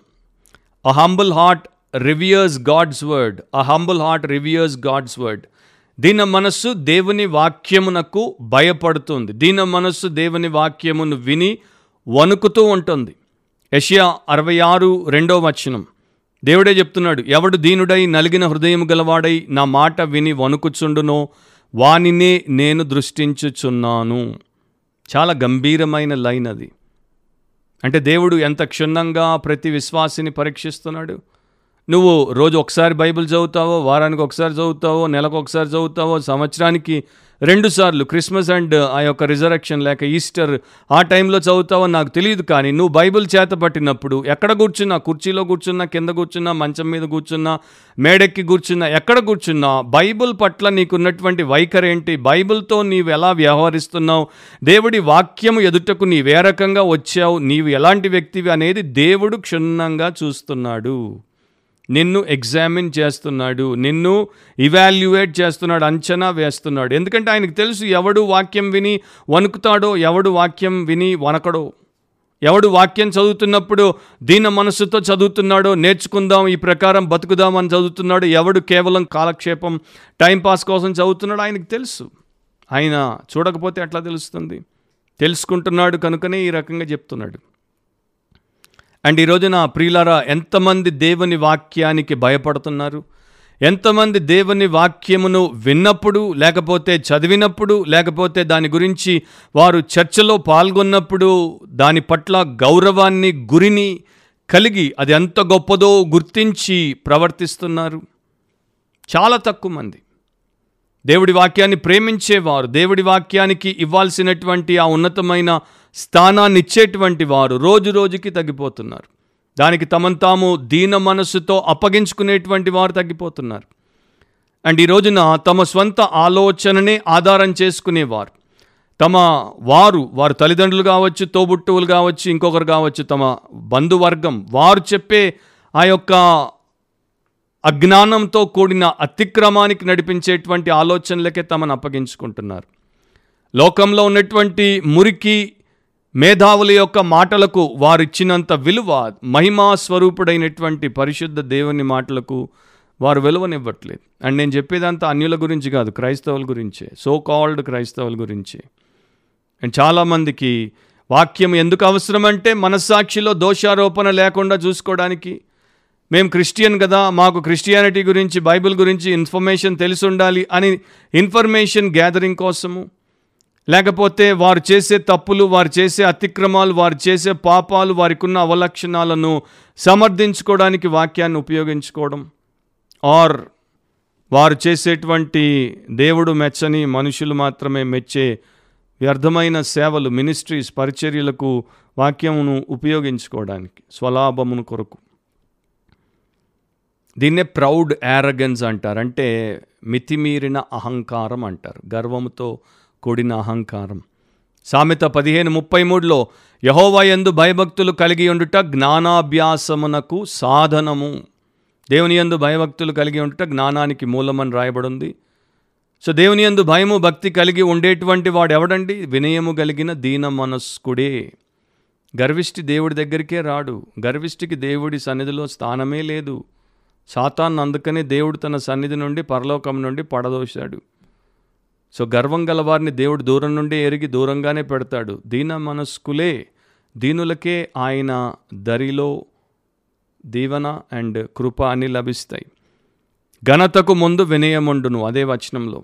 A humble heart reveres God's word a humble heart reveres God's word దీన మనస్సు దేవుని వాక్యమునకు భయపడుతుంది. దీన మనస్సు దేవుని వాక్యమును విని వణుకుతూ ఉంటుంది. యషియా అరవై ఆరు రెండో వచనం. దేవుడే చెప్తున్నాడు ఎవడు దీనుడై నలిగిన హృదయం గలవాడై నా మాట విని వణుకుచుండునో వానినే నేను దృష్టించుచున్నాను. చాలా గంభీరమైన లైన్ అది. అంటే దేవుడు ఎంత క్షుణ్ణంగా ప్రతి విశ్వాసిని పరీక్షిస్తున్నాడు? నువ్వు రోజు ఒకసారి బైబిల్ చదువుతావో వారానికి ఒకసారి చదువుతావో నెలకు ఒకసారి చదువుతావో సంవత్సరానికి రెండు సార్లు క్రిస్మస్ అండ్ ఆ యొక్క రిజరక్షన్ లేక ఈస్టర్ ఆ టైంలో చదువుతావో నాకు తెలియదు కానీ నువ్వు బైబిల్ చేత పట్టినప్పుడు ఎక్కడ కూర్చున్నా కుర్చీలో కూర్చున్నా కింద కూర్చున్నా మంచం మీద కూర్చున్నా మేడెక్కి కూర్చున్నా ఎక్కడ కూర్చున్నా బైబిల్ పట్ల నీకున్నటువంటి వైఖరి ఏంటి? బైబిల్తో నీవు ఎలా వ్యవహరిస్తున్నావు? దేవుడి వాక్యము ఎదుటకు నీవు ఏ రకంగా వచ్చావు? నీవు ఎలాంటి వ్యక్తివి అనేది దేవుడు క్షుణ్ణంగా చూస్తున్నాడు. నిన్ను ఎగ్జామిన్ చేస్తున్నాడు నిన్ను ఇవాల్యుయేట్ చేస్తున్నాడు అంచనా వేస్తున్నాడు. ఎందుకంటే ఆయనకు తెలుసు ఎవడు వాక్యం విని వణుకుతాడో ఎవడు వాక్యం విని వనకడో ఎవడు వాక్యం చదువుతున్నప్పుడు దీన మనస్సుతో చదువుతున్నాడో నేర్చుకుందాం ఈ ప్రకారం బతుకుదాం అని చదువుతున్నాడు ఎవడు కేవలం కాలక్షేపం టైంపాస్ కోసం చదువుతున్నాడు ఆయనకు తెలుసు. ఆయన చూడకపోతే ఎట్లా తెలుస్తుంది? తెలుసుకుంటున్నాడు కనుకనే ఈ రకంగా చెప్తున్నాడు. అండ్ ఈ రోజున ప్రియులారా ఎంతమంది దేవుని వాక్యానికి భయపడుతున్నారు? ఎంతమంది దేవుని వాక్యమును విన్నప్పుడు లేకపోతే చదివినప్పుడు లేకపోతే దాని గురించి వారు చర్చలో పాల్గొన్నప్పుడు దాని పట్ల గౌరవాన్ని గురిని కలిగి అది ఎంత గొప్పదో గుర్తించి ప్రవర్తిస్తున్నారు. చాలా తక్కువ మంది. దేవుడి వాక్యాన్ని ప్రేమించేవారు దేవుడి వాక్యానికి ఇవ్వాల్సినటువంటి ఆ ఉన్నతమైన స్థానాన్ని ఇచ్చేటువంటి వారు రోజు రోజుకి తగ్గిపోతున్నారు. దానికి తమను తాము దీన మనస్సుతో అప్పగించుకునేటువంటి వారు తగ్గిపోతున్నారు. అండ్ ఈ రోజున తమ స్వంత ఆలోచననే ఆధారం చేసుకునేవారు. తమ వారు వారు తల్లిదండ్రులు కావచ్చు తోబుట్టువులు కావచ్చు ఇంకొకరు కావచ్చు తమ బంధువర్గం వారు చెప్పే ఆ యొక్క అజ్ఞానంతో కూడిన అతిక్రమానికి నడిపించేటువంటి ఆలోచనలకే తమను అప్పగించుకుంటున్నారు. లోకంలో ఉన్నటువంటి మురికి మేధావుల యొక్క మాటలకు వారిచ్చినంత విలువ మహిమా స్వరూపుడైనటువంటి పరిశుద్ధ దేవుని మాటలకు వారు విలువనివ్వట్లేదు. అండ్ నేను చెప్పేదంతా అన్యుల గురించి కాదు క్రైస్తవుల గురించే సో కాల్డ్ క్రైస్తవుల గురించే. అండ్ చాలామందికి వాక్యం ఎందుకు అవసరమంటే మనస్సాక్షిలో దోషారోపణ లేకుండా చూసుకోవడానికి. మేము క్రిస్టియన్ కదా మాకు క్రిస్టియానిటీ గురించి బైబిల్ గురించి ఇన్ఫర్మేషన్ తెలిసి ఉండాలి అని ఇన్ఫర్మేషన్ గ్యాదరింగ్ కోసము. లేకపోతే వారు చేసే తప్పులు వారు చేసే అతిక్రమాలు వారు చేసే పాపాలు వారికి ఉన్న అవలక్షణాలను సమర్థించుకోవడానికి వాక్యాన్ని ఉపయోగించుకోవడం. ఆర్ వారు చేసేటువంటి దేవుడు మెచ్చని మనుషులు మాత్రమే మెచ్చే వ్యర్థమైన సేవలు మినిస్ట్రీస్ పరిచర్యలకు వాక్యమును ఉపయోగించుకోవడానికి స్వలాభమును కొరకు. దీన్నే ప్రౌడ్ యారగన్స్ అంటారు. అంటే మితిమీరిన అహంకారం అంటారు. గర్వముతో కూడిన అహంకారం. సామెత పదిహేను ముప్పై మూడులో యహోవయందు భయభక్తులు కలిగి ఉండుట జ్ఞానాభ్యాసమునకు సాధనము. దేవుని యందు భయభక్తులు కలిగి ఉండుట జ్ఞానానికి మూలమని రాయబడింది. సో దేవుని యందు భయము భక్తి కలిగి ఉండేటువంటి వాడు ఎవడండి వినయము కలిగిన దీన మనస్కుడే. గర్విష్టి దేవుడి దగ్గరికే రాడు. గర్విష్టికి దేవుడి సన్నిధిలో స్థానమే లేదు. సాతాన్ అందుకనే దేవుడు తన సన్నిధి నుండి పరలోకం నుండి పడదోశాడు. సో గర్వం గలవారిని దేవుడు దూరం నుండి ఎరిగి దూరంగానే పెడతాడు. దీన మనస్కులే దీనులకే ఆయన దరిలో దీవన అండ్ కృప అని లభిస్తాయి. ఘనతకు ముందు వినయముండును అదే వచనంలో.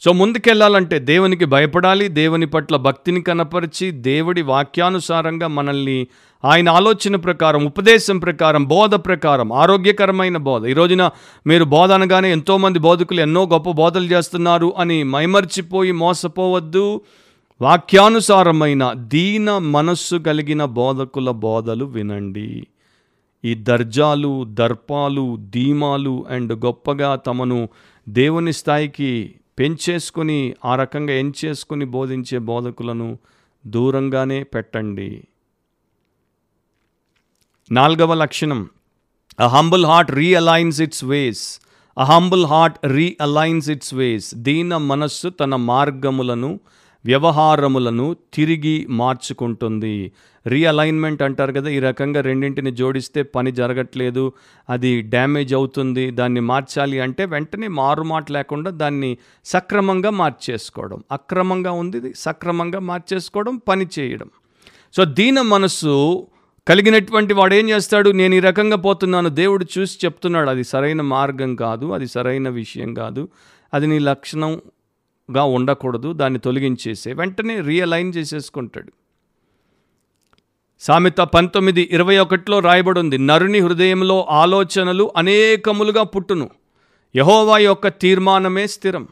సో ముందుకెళ్ళాలంటే దేవునికి భయపడాలి దేవుని పట్ల భక్తిని కనపరిచి దేవుడి వాక్యానుసారంగా మనల్ని ఆయన ఆలోచన ప్రకారం ఉపదేశం ప్రకారం బోధ ప్రకారం ఆరోగ్యకరమైన బోధ. ఈ రోజున మీరు బోధ అనగానే ఎంతోమంది బోధకులు ఎన్నో గొప్ప బోధలు చేస్తున్నారు అని మైమర్చిపోయి మోసపోవద్దు. వాక్యానుసారమైన దీన మనస్సు కలిగిన బోధకుల బోధలు వినండి. ఈ దర్జాలు దర్పాలు ధీమాలు అండ్ గొప్పగా తమను దేవుని స్థాయికి పెంచేసుకొని ఆ రకంగా ఎంచేసుకొని బోధించే బోధకులను దూరంగానే పెట్టండి. నాలుగవ లక్షణం. A humble heart realigns its ways a humble heart realigns its ways దీన మనస్సు తన మార్గములను వ్యవహారములను తిరిగి మార్చుకుంటుంది. రీఅలైన్మెంట్ అంటారు కదా ఈ రకంగా రెండింటిని జోడిస్తే పని జరగట్లేదు అది డ్యామేజ్ అవుతుంది దాన్ని మార్చాలి అంటే వెంటనే మారుమాట లేకుండా దాన్ని సక్రమంగా మార్చేసుకోవడం. అక్రమంగా ఉంది ఇది సక్రమంగా మార్చేసుకోవడం పని చేయడం. సో దీన మనస్సు కలిగినటువంటి వాడు ఏం చేస్తాడు? నేను ఈ రకంగా పోతున్నాను దేవుడు చూసి చెప్తున్నాడు అది సరైన మార్గం కాదు అది సరైన విషయం కాదు అది నీ లక్షణంగా ఉండకూడదు దాన్ని తొలగించేసే. వెంటనే రియలైన్ చేసేసుకుంటాడు. సామెత పంతొమ్మిది ఇరవై ఒకటిలో రాయబడి ఉంది నరుని హృదయంలో ఆలోచనలు అనేకములుగా పుట్టును. యహోవా యొక్క తీర్మానమే స్థిరం.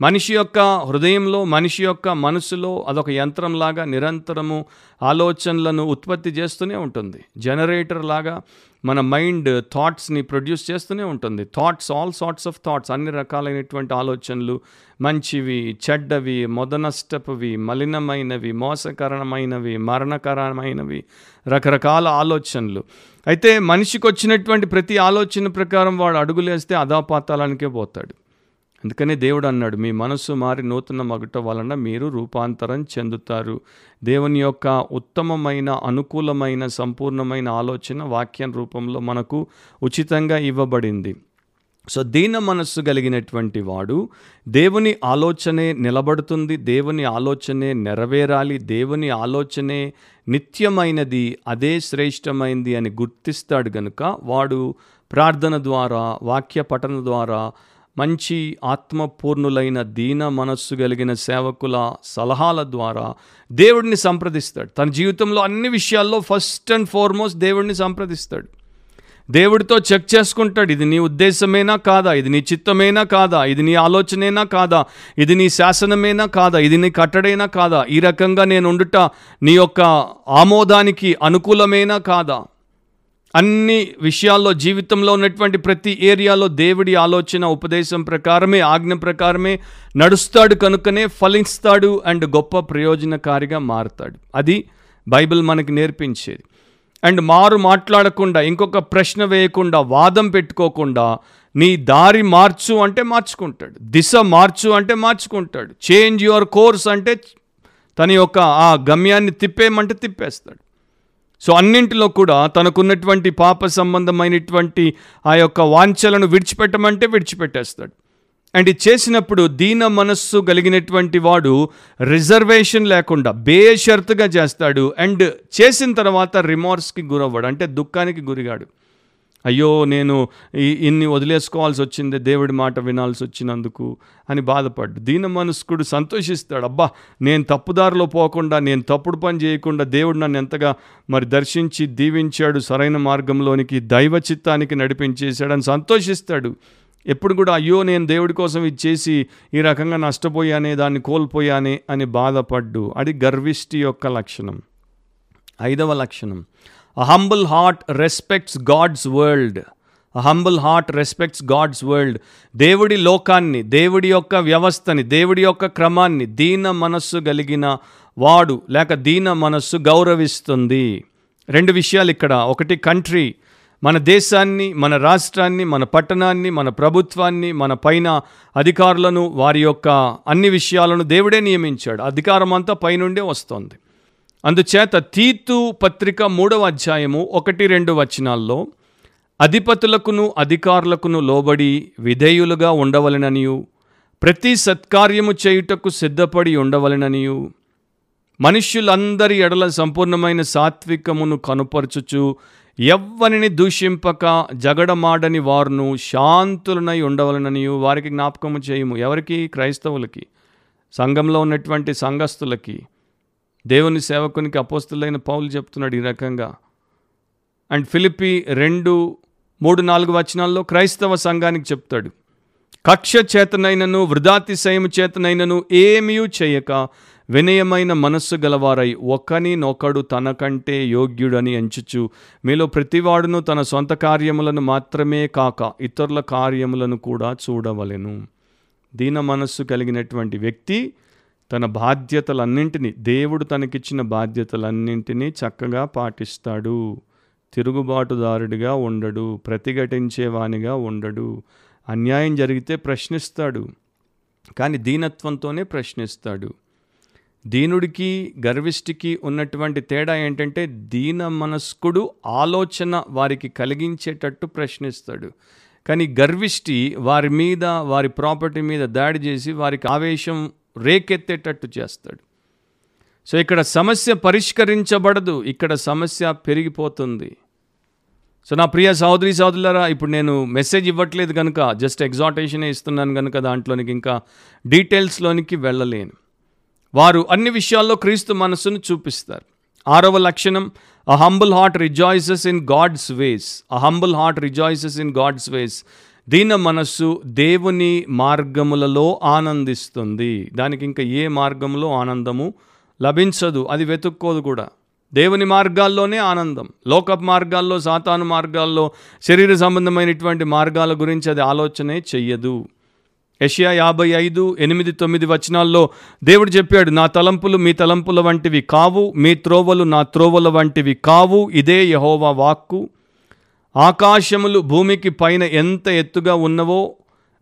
మనిషి యొక్క హృదయంలో మనిషి యొక్క మనసులో అదొక యంత్రంలాగా నిరంతరము ఆలోచనలను ఉత్పత్తి చేస్తూనే ఉంటుంది. జనరేటర్ లాగా మన మైండ్ థాట్స్ని ప్రొడ్యూస్ చేస్తూనే ఉంటుంది. Thoughts all sorts of thoughts అన్ని రకాలైనటువంటి ఆలోచనలు మంచివి చెడ్డవి మొదనష్టపువి మలినమైనవి మోసకరమైనవి మరణకరమైనవి రకరకాల ఆలోచనలు. అయితే మనిషికి వచ్చినటువంటి ప్రతి ఆలోచన ప్రకారం వాడు అడుగులేస్తే అధాపాతాలనికే పోతాడు. అందుకనే దేవుడు అన్నాడు మీ మనస్సు మారి నూతన మగట వలన మీరు రూపాంతరం చెందుతారు. దేవుని యొక్క ఉత్తమమైన అనుకూలమైన సంపూర్ణమైన ఆలోచన వాక్యం రూపంలో మనకు ఉచితంగా ఇవ్వబడింది. సో దీన మనస్సు కలిగినటువంటి వాడు దేవుని ఆలోచనే నిలబడుతుంది దేవుని ఆలోచనే నెరవేరాలి దేవుని ఆలోచనే నిత్యమైనది అదే శ్రేష్టమైంది అని గుర్తిస్తాడు గనుక వాడు ప్రార్థన ద్వారా వాక్య పఠన ద్వారా మంచి ఆత్మపూర్ణులైన దీన మనస్సు కలిగిన సేవకుల సలహాల ద్వారా దేవుడిని సంప్రదిస్తాడు. తన జీవితంలో అన్ని విషయాల్లో ఫస్ట్ అండ్ ఫార్మోస్ట్ దేవుడిని సంప్రదిస్తాడు. దేవుడితో చెక్ చేసుకుంటాడు. ఇది నీ ఉద్దేశమేనా కాదా? ఇది నీ చిత్తమేనా కాదా? ఇది నీ ఆలోచనేనా కాదా? ఇది నీ శాసనమేనా కాదా? ఇది నీ కట్టడైనా కాదా? ఈ రకంగా నేను ఉండుట నీ యొక్క ఆమోదానికి అనుకూలమేనా కాదా? అన్ని విషయాల్లో జీవితంలో ఉన్నటువంటి ప్రతి ఏరియాలో దేవుడి ఆలోచన ఉపదేశం ప్రకారమే ఆజ్ఞ ప్రకారమే నడుస్తాడు కనుకనే ఫలిస్తాడు అండ్ గొప్ప ప్రయోజనకారిగా మారుతాడు. అది బైబిల్ మనకి నేర్పించేది. అండ్ మారు మాట్లాడకుండా ఇంకొక ప్రశ్న వేయకుండా వాదం పెట్టుకోకుండా నీ దారి మార్చు అంటే మార్చుకుంటాడు. దిశ మార్చు అంటే మార్చుకుంటాడు. చేంజ్ యువర్ కోర్స్ అంటే తన యొక్క ఆ గమ్యాన్ని తిప్పేయమంటే తిప్పేస్తాడు. సో అన్నింటిలో కూడా తనకున్నటువంటి పాప సంబంధమైనటువంటి ఆ యొక్క వాంఛలను విడిచిపెట్టమంటే విడిచిపెట్టేస్తాడు. అండ్ ఇది చేసినప్పుడు దీన మనస్సు కలిగినటువంటి వాడు రిజర్వేషన్ లేకుండా బేషరతుగా చేస్తాడు. అండ్ చేసిన తర్వాత రిమార్స్కి గురవ్వడు. అంటే దుఃఖానికి గురిగాడు. అయ్యో నేను ఈ- ఇన్ని వదిలేసుకోవాల్సి వచ్చింది దేవుడి మాట వినాల్సి వచ్చినందుకు అని బాధపడ్డు. దీన మనస్కుడు సంతోషిస్తాడు. అబ్బా నేను తప్పుదారిలో పోకుండా నేను తప్పుడు పని చేయకుండా దేవుడు నన్ను ఎంతగా మరి దర్శించి దీవించాడు సరైన మార్గంలోనికి దైవ చిత్తానికి నడిపించేశాడని సంతోషిస్తాడు. ఎప్పుడు కూడా అయ్యో నేను దేవుడి కోసం ఇది చేసి ఈ రకంగా నష్టపోయానే దాన్ని కోల్పోయానే అని బాధపడ్డు. అది గర్విష్టి యొక్క లక్షణం. ఐదవ లక్షణం. A humble heart respects God's world a humble heart respects God's world దేవుడి లోకాన్ని దేవుడి యొక్క వ్యవస్థని దేవుడి యొక్క క్రమాన్ని దీన మనస్సు కలిగిన వాడు లేక దీన మనస్సు గౌరవిస్తుంది. రెండు విషయాలు ఇక్కడ. ఒకటి కంట్రీ. మన దేశాన్ని మన రాష్ట్రాన్ని మన పట్టణాన్ని మన ప్రభుత్వాన్ని మన పైన అధికారులను వారి యొక్క అన్ని విషయాలను దేవుడే నియమించాడు. అధికారం అంతా పైనుండే వస్తుంది. అందుచేత తీతు పత్రిక మూడవ అధ్యాయము ఒకటి రెండు వచనాల్లో అధిపతులకును అధికారులకును లోబడి విధేయులుగా ఉండవలెననియు ప్రతి సత్కార్యము చేయుటకు సిద్ధపడి ఉండవలెననియు మనుష్యులందరి ఎడల సంపూర్ణమైన సాత్వికమును కనుపరచుచు ఎవ్వనిని దూషింపక జగడమాడని వారును శాంతులనై ఉండవలననియు వారికి జ్ఞాపకము చేయము ఎవరికి? క్రైస్తవులకి సంఘంలో ఉన్నటువంటి సంఘస్థులకి దేవుని సేవకునికి అపోస్తులైన పౌలు చెప్తున్నాడు ఈ రకంగా. అండ్ ఫిలిపి రెండు మూడు నాలుగు వచనాల్లో క్రైస్తవ సంఘానికి చెప్తాడు. కక్ష చేతనైనను వృధాతిశయము చేతనైనను ఏమీ చేయక వినయమైన మనస్సు గలవారై ఒకనినొకడు తనకంటే యోగ్యుడని ఎంచుచు. మీలో ప్రతివాడును తన సొంత కార్యములను మాత్రమే కాక ఇతరుల కార్యములను కూడా చూడవలెను. దీన మనస్సు కలిగినటువంటి వ్యక్తి తన బాధ్యతలన్నింటినీ దేవుడు తనకిచ్చిన బాధ్యతలన్నింటినీ చక్కగా పాటిస్తాడు. తిరుగుబాటుదారుడిగా ఉండడు ప్రతిఘటించేవానిగా ఉండడు. అన్యాయం జరిగితే ప్రశ్నిస్తాడు కానీ దీనత్వంతోనే ప్రశ్నిస్తాడు. దీనుడికి గర్విష్టికి ఉన్నటువంటి తేడా ఏంటంటే దీన మనస్కుడు ఆలోచన వారికి కలిగించేటట్టు ప్రశ్నిస్తాడు. కానీ గర్విష్టి వారి మీద వారి ప్రాపర్టీ మీద దాడి చేసి వారికి ఆవేశం రేకెత్తేటట్టు చేస్తాడు. సో ఇక్కడ సమస్య పరిష్కరించబడదు. ఇక్కడ సమస్య పెరిగిపోతుంది. సో నా ప్రియ సహోదరి సహోదరులరా ఇప్పుడు నేను మెసేజ్ ఇవ్వట్లేదు కనుక జస్ట్ ఎగ్జాటేషనే ఇస్తున్నాను కనుక దాంట్లోనికి ఇంకా డీటెయిల్స్లోనికి వెళ్ళలేను. వారు అన్ని విషయాల్లో క్రీస్తు మనస్సును చూపిస్తారు. ఆరవ లక్షణం a humble heart rejoices in God's ways a humble heart rejoices in God's ways దీన మనస్సు దేవుని మార్గములలో ఆనందిస్తుంది. దానికి ఇంకా ఏ మార్గంలో ఆనందము లభించదు. అది వెతుక్కోదు కూడా. దేవుని మార్గాల్లోనే ఆనందం. లోక మార్గాల్లో సాతాను మార్గాల్లో శరీర సంబంధమైనటువంటి మార్గాల గురించి అది ఆలోచనే చెయ్యదు. యషియా యాభై ఐదు ఎనిమిది తొమ్మిది వచనాల్లో దేవుడు చెప్పాడు నా తలంపులు మీ తలంపుల వంటివి కావు మీ త్రోవలు నా త్రోవల వంటివి కావు ఇదే యహోవా వాక్కు. ఆకాశములు భూమికి పైన ఎంత ఎత్తుగా ఉన్నవో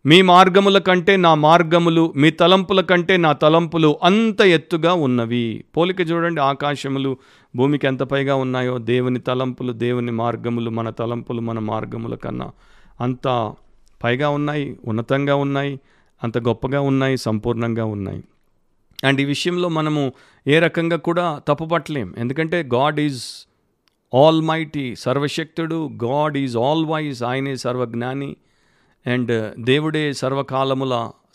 మీ మార్గముల కంటే నా మార్గములు మీ తలంపుల కంటే నా తలంపులు అంత ఎత్తుగా ఉన్నవి. పోలిక చూడండి ఆకాశములు భూమికి ఎంత పైగా ఉన్నాయో దేవుని తలంపులు దేవుని మార్గములు మన తలంపులు మన మార్గముల కన్నా అంత పైగా ఉన్నాయి ఉన్నతంగా ఉన్నాయి అంత గొప్పగా ఉన్నాయి సంపూర్ణంగా ఉన్నాయి. అండ్ ఈ విషయంలో మనము ఏ రకంగా కూడా తప్పుపట్టలేం. ఎందుకంటే గాడ్ ఈజ్ ఆల్ మైటీ సర్వశక్తుడు గాడ్ ఈజ్ ఆల్ వైజ్ ఆయనే సర్వజ్ఞాని అండ్ uh, దేవుడే సర్వకాలముల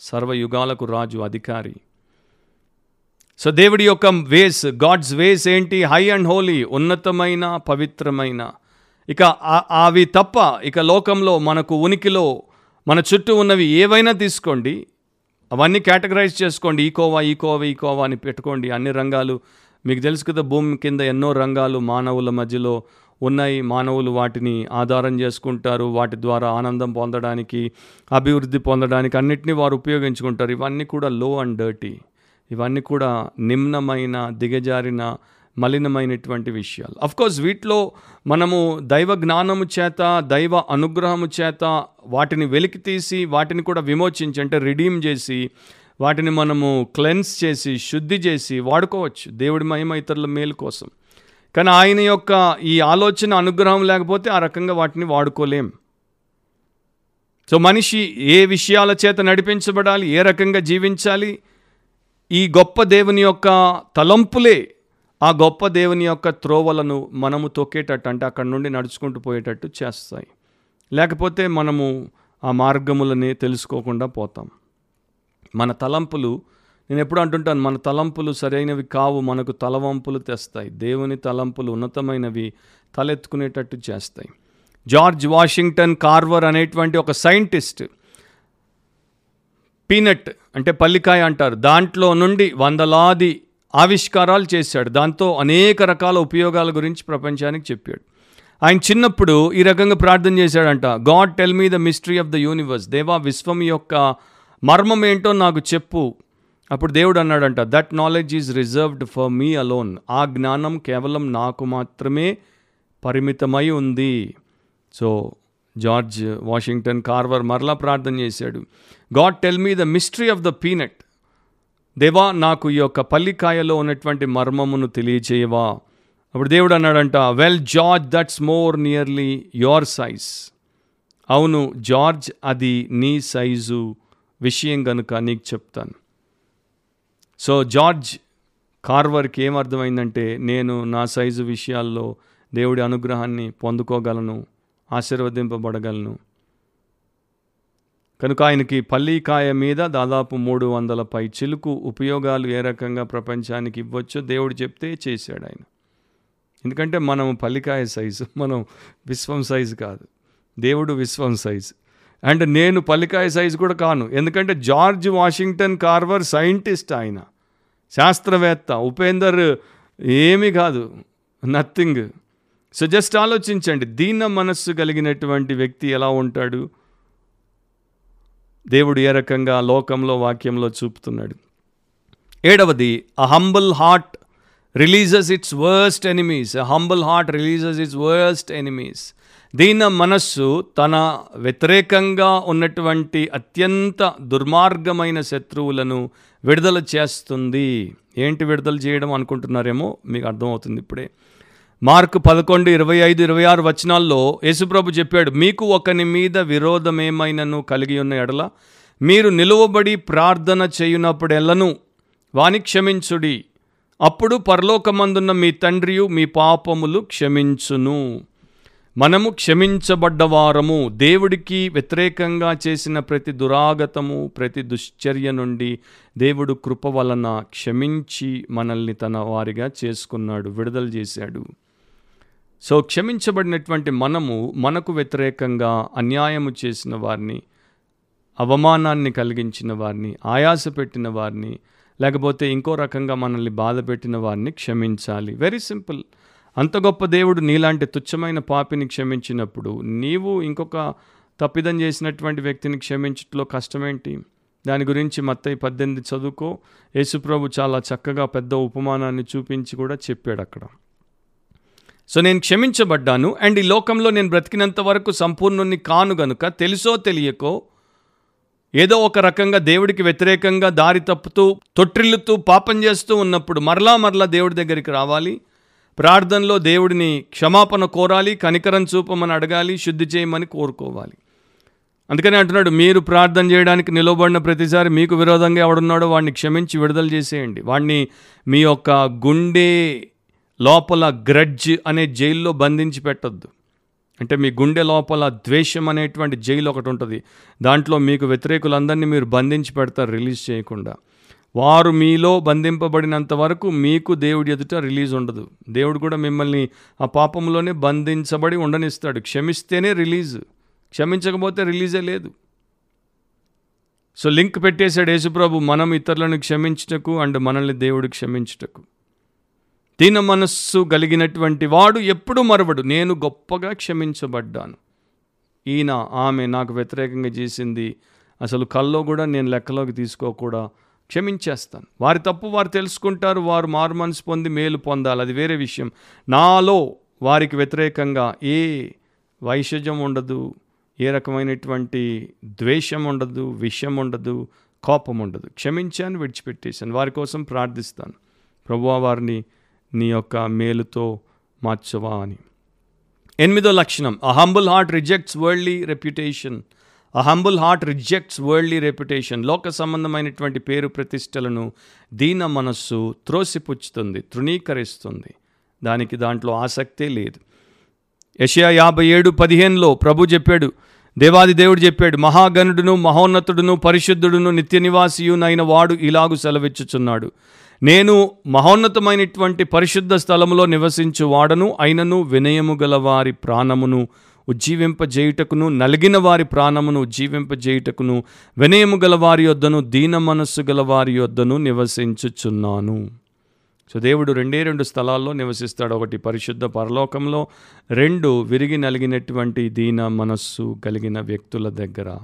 సర్వయుగాలకు రాజు అధికారి. సో దేవుడి యొక్క వేస్ గాడ్స్ వేస్ ఏంటి? హై అండ్ హోలీ ఉన్నతమైన పవిత్రమైన. ఇక అవి తప్ప ఇక లోకంలో మనకు ఉనికిలో మన చుట్టూ ఉన్నవి ఏవైనా తీసుకోండి. అవన్నీ కేటగరైజ్ చేసుకోండి. ఈ కోవా ఈ కోవా ఈ కోవా అని పెట్టుకోండి. అన్ని రంగాలు మీకు తెలుసు కదా భూమి కింద ఎన్నో రంగాలు మానవుల మధ్యలో ఉన్నాయి. మానవులు వాటిని ఆధారం చేసుకుంటారు. వాటి ద్వారా ఆనందం పొందడానికి అభివృద్ధి పొందడానికి అన్నిటినీ వారు ఉపయోగించుకుంటారు. ఇవన్నీ కూడా లో అండ్ డర్టీ ఇవన్నీ కూడా నిమ్నమైన దిగజారిన మలినమైనటువంటి విషయాలు. అఫ్ కోర్స్ వీటిలో మనము దైవ జ్ఞానము చేత దైవ అనుగ్రహము చేత వాటిని వెలికి తీసి వాటిని కూడా విమోచించి అంటే రిడీమ్ చేసి వాటిని మనము క్లెన్స్ చేసి శుద్ధి చేసి వాడుకోవచ్చు. దేవుడి మహిమ ఇతరుల మేలు కోసం. కానీ ఆయన యొక్క ఈ ఆలోచన అనుగ్రహం లేకపోతే ఆ రకంగా వాటిని వాడుకోలేం. సో మనిషి ఏ విషయాల చేత నడిపించబడాలి ఏ రకంగా జీవించాలి ఈ గొప్ప దేవుని యొక్క తలంపులే ఆ గొప్ప దేవుని యొక్క త్రోవలను మనము తొక్కేటట్టు అంటే అక్కడి నుండి నడుచుకుంటూ పోయేటట్టు చేస్తాయి. లేకపోతే మనము ఆ మార్గములని తెలుసుకోకుండా పోతాం. మన తలంపులు నేను ఎప్పుడు అంటుంటాను మన తలంపులు సరైనవి కావు మనకు తలవంపులు తెస్తాయి. దేవుని తలంపులు ఉన్నతమైనవి తలెత్తుకునేటట్టు చేస్తాయి. జార్జ్ వాషింగ్టన్ కార్వర్ అనేటువంటి ఒక సైంటిస్ట్ పీనట్ అంటే పల్లికాయ అంటారు. దాంట్లో నుండి వందలాది ఆవిష్కారాలు చేశాడు. దాంతో అనేక రకాల ఉపయోగాల గురించి ప్రపంచానికి చెప్పాడు. ఆయన చిన్నప్పుడు ఈ రకంగా ప్రార్థన చేశాడంట God tell me the mystery of the universe. దేవా విశ్వం యొక్క మర్మం ఏంటో నాకు చెప్పు. అప్పుడు దేవుడు అన్నాడంట that knowledge is reserved for me alone ఆ జ్ఞానం కేవలం నాకు మాత్రమే పరిమితమై ఉంది. సో జార్జ్ వాషింగ్టన్ కార్వర్ మరలా ప్రార్థన చేశాడు God tell me the mystery of the peanut దేవా నాకు ఈ యొక్క పల్లికాయలో ఉన్నటువంటి మర్మమును తెలియచేయవా? అప్పుడు దేవుడు అన్నాడంట well George that's more nearly your size అవును జార్జ్ అది నీ సైజు. విషయం కనుక నీకు చెప్తాను. సో జార్జ్ కార్వర్కి ఏమర్థమైందంటే నేను నా సైజు విషయాల్లో దేవుడి అనుగ్రహాన్ని పొందుకోగలను ఆశీర్వదింపబడగలను. కనుక ఆయనకి పల్లీకాయ మీద దాదాపు మూడు వందల పై చిలుకు ఉపయోగాలు ఏ రకంగా ప్రపంచానికి ఇవ్వచ్చో దేవుడు చెప్తే చేశాడు ఆయన. ఎందుకంటే మనం పల్లికాయ సైజు మనం విశ్వం సైజు కాదు. దేవుడు విశ్వం సైజు. అండ్ నేను పల్లికాయ సైజు కూడా కాను. ఎందుకంటే జార్జ్ వాషింగ్టన్ కార్వర్ సైంటిస్ట్ ఆయన. శాస్త్రవేత్త ఉపేందర్ ఏమీ కాదు. నథింగ్. సో జస్ట్ ఆలోచించండి దీన మనస్సు కలిగినటువంటి వ్యక్తి ఎలా ఉంటాడు? దేవుడు ఏ రకంగా లోకంలో వాక్యంలో చూపుతున్నాడు? ఏడవది a humble heart releases its worst enemies a humble heart releases its worst enemies దీన మనస్సు తన వ్యతిరేకంగా ఉన్నటువంటి అత్యంత దుర్మార్గమైన శత్రువులను విడుదల చేస్తుంది. ఏంటి విడుదల చేయడం అనుకుంటున్నారేమో మీకు అర్థమవుతుంది ఇప్పుడే. మార్కు పదకొండు ఇరవై ఐదు ఇరవై ఆరు వచనాల్లో యేసుప్రభు చెప్పాడు మీకు ఒకని మీద విరోధమేమైనను కలిగి ఉన్న ఎడల మీరు నిలువబడి ప్రార్థన చేయునప్పుడెల్లను వాని క్షమించుడి. అప్పుడు పరలోకమందున్న మీ తండ్రియు మీ పాపములు క్షమించును. మనము క్షమించబడ్డవారము దేవుడికి వ్యతిరేకంగా చేసిన ప్రతి దురాగతము ప్రతి దుశ్చర్య నుండి దేవుడు కృప వలన క్షమించి మనల్ని తన వారిగా చేసుకున్నాడు విడుదల చేశాడు. సో క్షమించబడినటువంటి మనము మనకు వ్యతిరేకంగా అన్యాయము చేసిన వారిని అవమానాన్ని కలిగించిన వారిని ఆయాస పెట్టిన వారిని లేకపోతే ఇంకో రకంగా మనల్ని బాధ పెట్టిన వారిని క్షమించాలి. వెరీ సింపుల్ అంత గొప్ప దేవుడు నీలాంటి తుచ్చమైన పాపిని క్షమించినప్పుడు నీవు ఇంకొక తప్పిదం చేసినటువంటి వ్యక్తిని క్షమించట్లో కష్టమేంటి? దాని గురించి మత్తయి పద్దెనిమిది చదువుకో. యేసుప్రభు చాలా చక్కగా పెద్ద ఉపమానాన్ని చూపించి కూడా చెప్పాడు అక్కడ. సో నేను క్షమించబడ్డాను అండ్ ఈ లోకంలో నేను బ్రతికినంత వరకు సంపూర్ణుని కాను గనుక తెలుసో తెలియకో ఏదో ఒక రకంగా దేవుడికి వ్యతిరేకంగా దారి తప్పుతూ తొట్టిల్లుతూ పాపం చేస్తూ ఉన్నప్పుడు మరలా మరలా దేవుడి దగ్గరికి రావాలి. ప్రార్థనలో దేవుడిని క్షమాపణ కోరాలి కనికరం చూపమని అడగాలి శుద్ధి చేయమని కోరుకోవాలి. అందుకని అంటున్నాడు మీరు ప్రార్థన చేయడానికి నిలవబడిన ప్రతిసారి మీకు విరోధంగా ఎవడున్నాడో వాడిని క్షమించి విడుదల చేసేయండి. వాడిని మీ యొక్క గుండె లోపల గ్రడ్జ్ అనే జైల్లో బంధించి పెట్టద్దు. అంటే మీ గుండె లోపల ద్వేషం అనేటువంటి జైలు ఒకటి ఉంటుంది. దాంట్లో మీకు వ్యతిరేకులందరినీ మీరు బంధించి పెడతారు రిలీజ్ చేయకుండా. వారు మీలో బంధింపబడినంత వరకు మీకు దేవుడి ఎదుట రిలీజ్ ఉండదు. దేవుడు కూడా మిమ్మల్ని ఆ పాపంలోనే బంధించబడి ఉండనిస్తాడు. క్షమిస్తేనే రిలీజ్. క్షమించకపోతే రిలీజే లేదు. సో లింక్ పెట్టేశాడు యేసుప్రభు మనం ఇతరులను క్షమించుటకు అండ్ మనల్ని దేవుడు క్షమించుటకు. దీన మనస్సు కలిగినటువంటి వాడు ఎప్పుడు మరవడు. నేను గొప్పగా క్షమించబడ్డాను. ఈయన ఆమె నాకు వ్యతిరేకంగా చేసింది. అసలు కల్లో కూడా నేను లెక్కలోకి తీసుకోకూడా క్షమించేస్తాను. వారి తప్పు వారు తెలుసుకుంటారు వారు మారు మనసు పొంది మేలు పొందాలి. అది వేరే విషయం. నాలో వారికి వ్యతిరేకంగా ఏ వైషజ్యం ఉండదు ఏ రకమైనటువంటి ద్వేషం ఉండదు విషయం ఉండదు కోపం ఉండదు. క్షమించాను విడిచిపెట్టేశాను. వారి కోసం ప్రార్థిస్తాను. ప్రభువా వారిని నీ యొక్క మేలుతో మార్చవా అని. ఎనిమిదో లక్షణం. A humble heart rejects worldly reputation a humble heart rejects worldly reputation లోక సంబంధమైనటువంటి పేరు ప్రతిష్టలను దీన మనస్సు త్రోసిపుచ్చుతుంది తృణీకరిస్తుంది. దానికి దాంట్లో ఆసక్తే లేదు. యషయా యాభై ఏడు పదిహేనులో ప్రభు చెప్పాడు దేవాది దేవుడు చెప్పాడు మహాగణుడును మహోన్నతుడును పరిశుద్ధుడును నిత్య నివాసియునైన వాడు ఇలాగు సెలవిచ్చుచున్నాడు. నేను మహోన్నతమైనటువంటి పరిశుద్ధ స్థలములో నివసించు వాడను అయినను వినయము గల వారి ప్రాణమును ఉజ్జీవింపజేయుటకును నలిగిన వారి ప్రాణమును ఉజ్జీవింపజేయుటకును వినయము గల వారి యొద్దను దీన మనస్సు గల వారి యొద్దను నివసించుచున్నాను. సో దేవుడు రెండే రెండు స్థలాల్లో నివసిస్తాడు. ఒకటి పరిశుద్ధ పరలోకంలో రెండు విరిగి నలిగినటువంటి దీన మనస్సు కలిగిన వ్యక్తుల దగ్గర.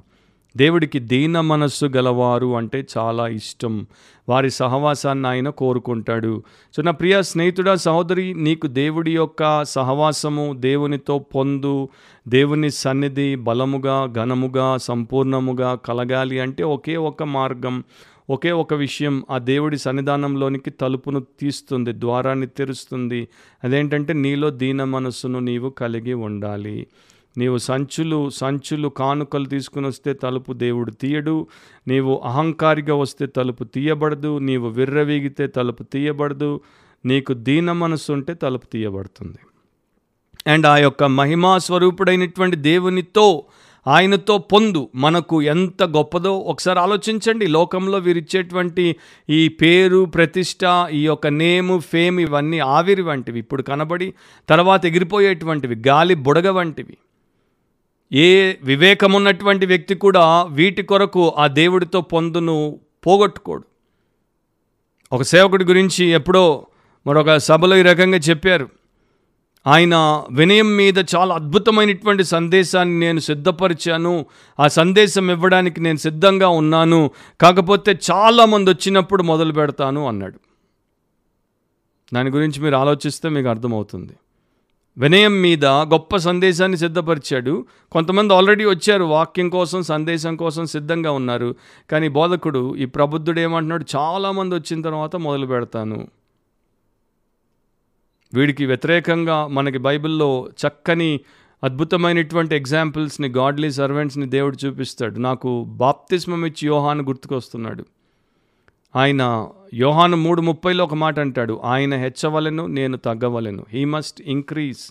దేవుడికి దీన మనస్సు గలవారు అంటే చాలా ఇష్టం. వారి సహవాసాన్ని ఆయన కోరుకుంటాడు. సో నా ప్రియ స్నేహితుడా సహోదరి నీకు దేవుడి యొక్క సహవాసము దేవునితో పొందు దేవుని సన్నిధి బలముగా ఘనముగా సంపూర్ణముగా కలగాలి అంటే ఒకే ఒక మార్గం ఒకే ఒక విషయం. ఆ దేవుడి సన్నిధానంలోనికి తలుపును తీస్తుంది ద్వారాన్ని తెరుస్తుంది. అదేంటంటే నీలో దీన మనస్సును నీవు కలిగి ఉండాలి. నీవు సంచులు సంచులు కానుకలు తీసుకుని వస్తే తలుపు దేవుడు తీయడు. నీవు అహంకారిగా వస్తే తలుపు తీయబడదు. నీవు విర్రవీగితే తలుపు తీయబడదు. నీకు దీన మనసు ఉంటే తలుపు తీయబడుతుంది. అండ్ ఆ యొక్క మహిమా స్వరూపుడైనటువంటి దేవునితో ఆయనతో పొందు మనకు ఎంత గొప్పదో ఒకసారి ఆలోచించండి. లోకంలో వీరిచ్చేటువంటి ఈ పేరు ప్రతిష్ట ఈ యొక్క నేము ఫేమ్ ఇవన్నీ ఆవిరి వంటివి. ఇప్పుడు కనబడి తర్వాత ఎగిరిపోయేటువంటివి. గాలి బుడగ వంటివి. ఏ వివేకం ఉన్నటువంటి వ్యక్తి కూడా వీటి కొరకు ఆ దేవుడితో పొందును పోగొట్టుకోడు. ఒక సేవకుడి గురించి ఎప్పుడో మరొక సభలో ఈ రకంగా చెప్పారు. ఆయన వినయం మీద చాలా అద్భుతమైనటువంటి సందేశాన్ని నేను సిద్ధపరిచాను. ఆ సందేశం ఇవ్వడానికి నేను సిద్ధంగా ఉన్నాను. కాకపోతే చాలామంది వచ్చినప్పుడు మొదలు పెడతాను అన్నాడు. దాని గురించి మీరు ఆలోచిస్తే మీకు అర్థమవుతుంది. వినయం మీద గొప్ప సందేశాన్ని సిద్ధపరిచాడు. కొంతమంది ఆల్రెడీ వచ్చారు వాక్యం కోసం సందేశం కోసం సిద్ధంగా ఉన్నారు. కానీ బోధకుడు ఈ ప్రబుద్ధుడు ఏమంటున్నాడు? చాలామంది వచ్చిన తర్వాత మొదలు పెడతాను. వీడికి వ్యతిరేకంగా మనకి బైబిల్లో చక్కని అద్భుతమైనటువంటి ఎగ్జాంపుల్స్ని గాడ్లీ సర్వెంట్స్ని దేవుడు చూపిస్తాడు. నాకు బాప్తిస్మం ఇచ్చి యోహాను గుర్తుకొస్తున్నాడు. ఆయన యోహాను మూడు ముప్పైలో ఒక మాట అంటాడు ఆయన హెచ్చవలెను నేను తగ్గవలెను. He must increase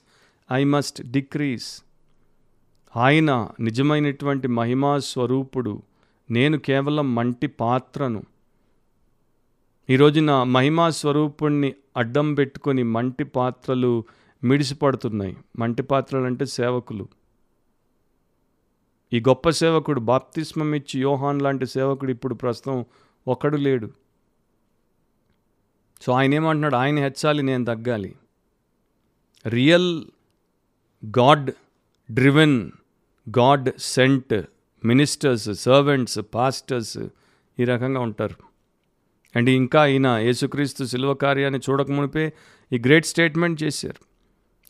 I must decrease ఆయన నిజమైనటువంటి మహిమా స్వరూపుడు. నేను కేవలం మంటి పాత్రను. ఈ రోజున మహిమా స్వరూపుణ్ణి అడ్డం పెట్టుకొని మంటి పాత్రలు మిడిసిపడుతున్నాయి. మంటి పాత్రలు అంటే సేవకులు. ఈ గొప్ప సేవకుడు బాప్తిస్మం ఇచ్చి యోహాన్ లాంటి సేవకుడు ఇప్పుడు ప్రస్తుతం ఒకడు లేడు. సో ఆయన ఏమంటున్నాడు ఆయన హెచ్చాలి నేను తగ్గాలి. Real God driven God sent ministers servants pastors ఈ రకంగా ఉంటారు. అండ్ ఇంకా ఈయన యేసుక్రీస్తు శిల్వ కార్యాన్ని చూడకమునిపే ఈ గ్రేట్ స్టేట్మెంట్ చేశారు.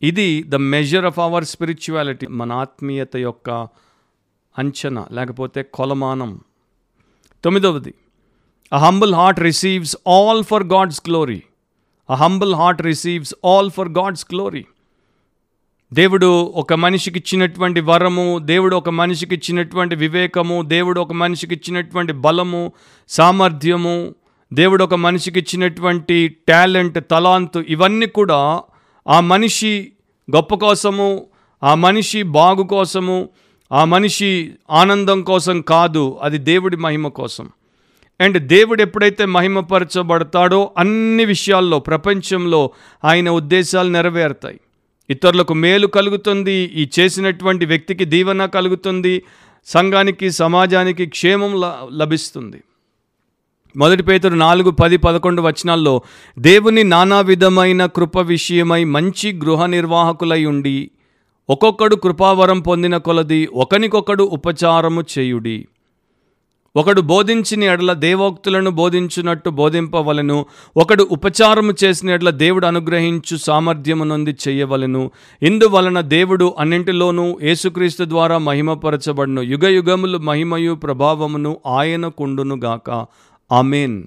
ఇది the measure of our spirituality మన ఆత్మీయత యొక్క అంచనా లేకపోతే కొలమానం. తొమ్మిదవది A humble heart receives all for God's glory. A humble heart receives all for God's glory. దేవుడు ఒక మనిషికి ఇచ్చినటువంటి వరము దేవుడు ఒక మనిషికి ఇచ్చినటువంటి వివేకము దేవుడు ఒక మనిషికి ఇచ్చినటువంటి బలము సామర్థ్యము దేవుడు ఒక మనిషికి ఇచ్చినటువంటి టాలెంట్ తలాంతు ఇవన్నీ కూడా ఆ మనిషి గొప్ప కోసము ఆ మనిషి బాగు కోసము ఆ మనిషి ఆనందం కోసం కాదు అది దేవుడి మహిమ కోసం అండ్ దేవుడు ఎప్పుడైతే మహిమపరచబడతాడో అన్ని విషయాల్లో ప్రపంచంలో ఆయన ఉద్దేశాలు నెరవేరుతాయి. ఇతరులకు మేలు కలుగుతుంది ఈ చేసినటువంటి వ్యక్తికి దీవెన కలుగుతుంది సంఘానికి సమాజానికి క్షేమం లభిస్తుంది. మొదటి పేతురు నాలుగు పది పదకొండు వచనాల్లో దేవుని నానా విధమైన కృప విషయమై మంచి గృహ నిర్వాహకులై ఉండి ఒక్కొక్కడు కృపావరం పొందిన కొలది ఒకనికొకడు ఉపచారము చేయుడి. ఒకడు బోధించిన ఎడల దేవోక్తులను బోధించున్నట్టు బోధింపవలను. ఒకడు ఉపచారము చేసిన ఎడల దేవుడు అనుగ్రహించు సామర్థ్యము నొంది ఇందువలన దేవుడు అన్నింటిలోనూ యేసుక్రీస్తు ద్వారా మహిమపరచబడును. యుగ యుగములు మహిమయు ప్రభావమును ఆయన కుండునుగాక ఆమెన్.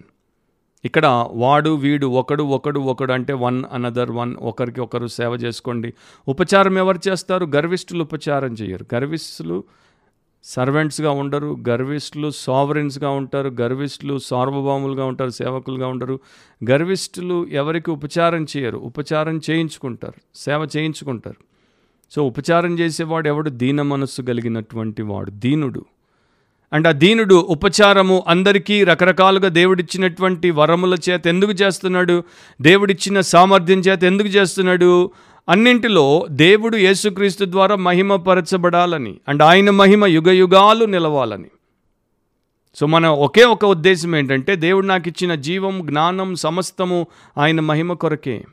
ఇక్కడ వాడు వీడు ఒకడు ఒకడు ఒకడు అంటే వన్ అనదర్ వన్. ఒకరికి ఒకరు సేవ చేసుకోండి. ఉపచారం ఎవరు చేస్తారు? గర్విష్ఠులు ఉపచారం చేయరు. గర్విష్ఠులు సర్వెంట్స్గా ఉండరు గర్విష్ఠులు సావరెన్స్గా ఉంటారు గర్విష్ఠులు సార్వభౌములుగా ఉంటారు సేవకులుగా ఉండరు. గర్విష్ఠులు ఎవరికి ఉపచారం చేయరు ఉపచారం చేయించుకుంటారు సేవ చేయించుకుంటారు. సో ఉపచారం చేసేవాడు ఎవడు? దీన మనస్సు కలిగినటువంటి వాడు దీనుడు. అండ్ ఆ దీనుడు ఉపచారము అందరికీ రకరకాలుగా దేవుడిచ్చినటువంటి వరముల చేత ఎందుకు చేస్తున్నాడు? దేవుడిచ్చిన సామర్థ్యం చేత ఎందుకు చేస్తున్నాడు? అన్నింటిలో దేవుడు యేసుక్రీస్తు ద్వారా మహిమపరచబడాలని అండ్ ఆయన మహిమ యుగ యుగాలు నిలవాలని. సో మన ఒకే ఒక ఉద్దేశం ఏంటంటే దేవుడు నాకు ఇచ్చిన జీవం జ్ఞానం సమస్తము ఆయన మహిమ కొరకే.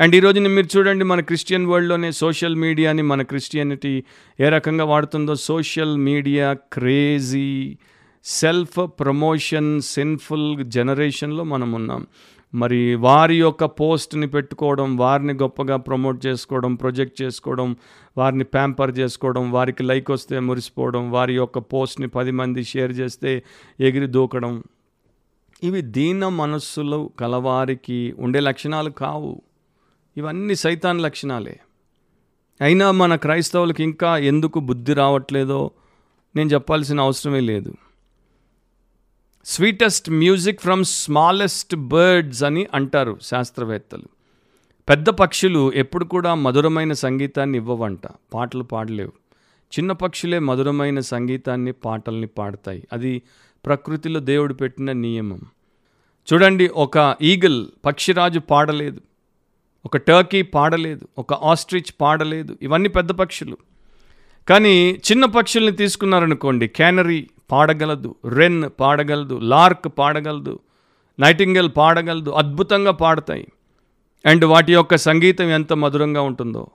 అండ్ ఈరోజు మీరు చూడండి మన క్రిస్టియన్ వరల్డ్లోనే సోషల్ మీడియాని మన క్రిస్టియానిటీ ఏ రకంగా వాడుతుందో. Social media crazy self promotion sinful జనరేషన్లో మనం ఉన్నాం. మరి వారి యొక్క పోస్ట్ని పెట్టుకోవడం వారిని గొప్పగా ప్రమోట్ చేసుకోవడం ప్రొజెక్ట్ చేసుకోవడం వారిని ప్యాంపర్ చేసుకోవడం వారికి లైక్ వస్తే మురిసిపోవడం వారి యొక్క పోస్ట్ని పది మంది షేర్ చేస్తే ఎగిరి దూకడం. ఇవి దీన మనస్సులు కలవారికి ఉండే లక్షణాలు కావు. ఇవన్నీ సైతాన్ లక్షణాలే. అయినా మన క్రైస్తవులకు ఇంకా ఎందుకు బుద్ధి రావట్లేదో నేను చెప్పాల్సిన అవసరమే లేదు. Sweetest music from smallest birds అని అంటారు శాస్త్రవేత్తలు. పెద్ద పక్షులు ఎప్పుడు కూడా మధురమైన సంగీతాన్ని ఇవ్వవంట. పాటలు పాడలేవు. చిన్న పక్షులే మధురమైన సంగీతాన్ని పాటల్ని పాడతాయి. అది ప్రకృతిలో దేవుడు పెట్టిన నియమం. చూడండి ఒక ఈగల్ పక్షిరాజు పాడలేదు. ఒక టర్కీ పాడలేదు. ఒక ఆస్ట్రిచ్ పాడలేదు. ఇవన్నీ పెద్ద పక్షులు. కానీ చిన్న పక్షుల్ని తీసుకున్నారనుకోండి క్యానరీ పాడగలదు. రెన్ పాడగలదు. లార్క్ పాడగలదు. నైటింగల్ పాడగలదు. అద్భుతంగా పాడతాయి. అండ్ వాటి యొక్క సంగీతం ఎంత మధురంగా ఉంటుందో.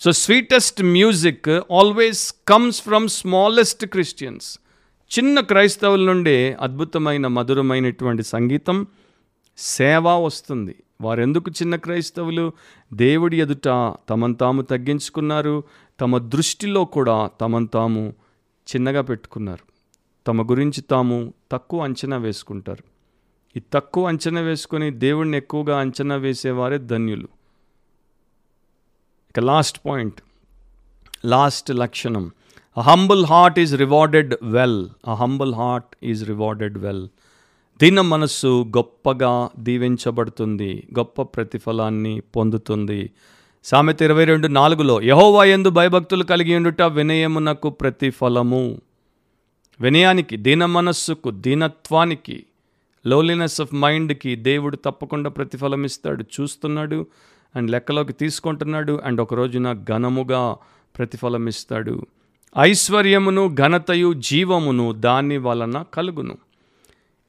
So sweetest music always comes from smallest Christians చిన్న క్రైస్తవుల నుండే అద్భుతమైన మధురమైనటువంటి సంగీతం సేవ వస్తుంది. వారెందుకు చిన్న క్రైస్తవులు? దేవుడి ఎదుట తమను తాము తగ్గించుకున్నారు. తమ దృష్టిలో కూడా తమను తాము చిన్నగా పెట్టుకున్నారు. తమ గురించి తాము తక్కువ అంచనా వేసుకుంటారు. ఈ తక్కువ అంచనా వేసుకొని దేవుడిని ఎక్కువగా అంచనా వేసేవారే ధన్యులు. ఇక లాస్ట్ పాయింట్. లాస్ట్ లక్షణం. A humble heart is rewarded well a humble heart is rewarded well దీన మనస్సు గొప్పగా దీవించబడుతుంది. గొప్ప ప్రతిఫలాన్ని పొందుతుంది. సామెత ఇరవై రెండు నాలుగులో యహోవా ఎందు భయభక్తులు కలిగి ఉండుట వినయమునకు ప్రతిఫలము. వినయానికి దీన మనస్సుకు దీనత్వానికి లోలీనెస్ ఆఫ్ మైండ్కి దేవుడు తప్పకుండా ప్రతిఫలం ఇస్తాడు. చూస్తున్నాడు అండ్ లెక్కలోకి తీసుకుంటున్నాడు అండ్ ఒక రోజున ఘనముగా ప్రతిఫలం ఇస్తాడు. ఐశ్వర్యమును ఘనతయు జీవమును దాని వలన కలుగును.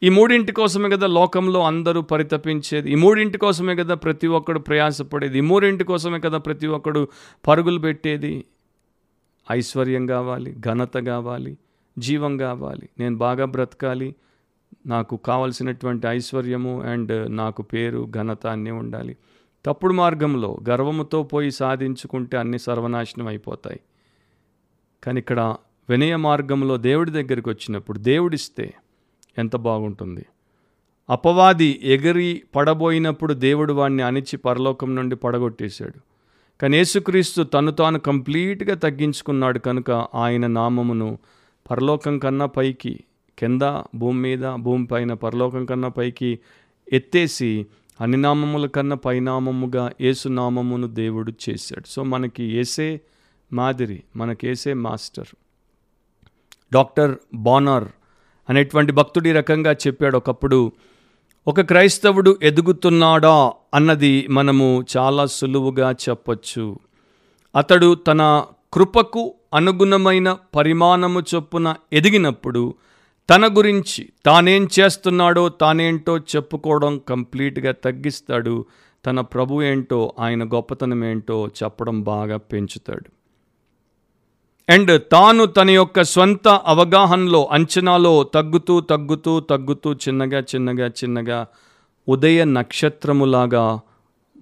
ఈ మూడింటి కోసమే కదా లోకంలో అందరూ పరితపించేది. ఈ మూడింటి కోసమే కదా ప్రతి ఒక్కడు ప్రయాసపడేది. ఈ మూడింటి కోసమే కదా ప్రతి ఒక్కడు పరుగులు పెట్టేది. ఐశ్వర్యం కావాలి ఘనత కావాలి జీవం కావాలి. నేను బాగా బ్రతకాలి. నాకు కావలసినటువంటి ఐశ్వర్యము అండ్ నాకు పేరు ఘనత అన్నీ ఉండాలి. తప్పుడు మార్గంలో గర్వముతో పోయి సాధించుకుంటే అన్ని సర్వనాశనం అయిపోతాయి. కానీ ఇక్కడ వినయ మార్గంలో దేవుడి దగ్గరికి వచ్చినప్పుడు దేవుడిస్తే ఎంత బాగుంటుంది. అపవాది ఎగిరి పడబోయినప్పుడు దేవుడు వాడిని అణిచి పరలోకం నుండి పడగొట్టేశాడు. కానీ యేసుక్రీస్తు తను తాను కంప్లీట్గా తగ్గించుకున్నాడు కనుక ఆయన నామమును పరలోకం కన్నా పైకి కింద భూమి మీద భూమి పైన పరలోకం కన్నా పైకి ఎత్తేసి అన్ని నామముల కన్నా పైనామముగా ఏసునామమును దేవుడు చేశాడు. సో మనకి ఏసే మాదిరి మనకేసే మాస్టర్. డాక్టర్ బానర్ అనేటువంటి భక్తుడి రకంగా చెప్పాడు. ఒకప్పుడు ఒక క్రైస్తవుడు ఎదుగుతున్నాడా అన్నది మనము చాలా సులువుగా చెప్పొచ్చు. అతడు తన కృపకు అనుగుణమైన పరిమాణము చొప్పున ఎదిగినప్పుడు తన గురించి తానేం చేస్తున్నాడో తానేంటో చెప్పుకోవడం కంప్లీట్గా తగ్గిస్తాడు. తన ప్రభు ఏంటో ఆయన గొప్పతనం ఏంటో చెప్పడం బాగా పెంచుతాడు. అండ్ తాను తన యొక్క స్వంత అవగాహనలో అంచనాలో తగ్గుతూ తగ్గుతూ తగ్గుతూ చిన్నగా చిన్నగా చిన్నగా ఉదయ నక్షత్రములాగా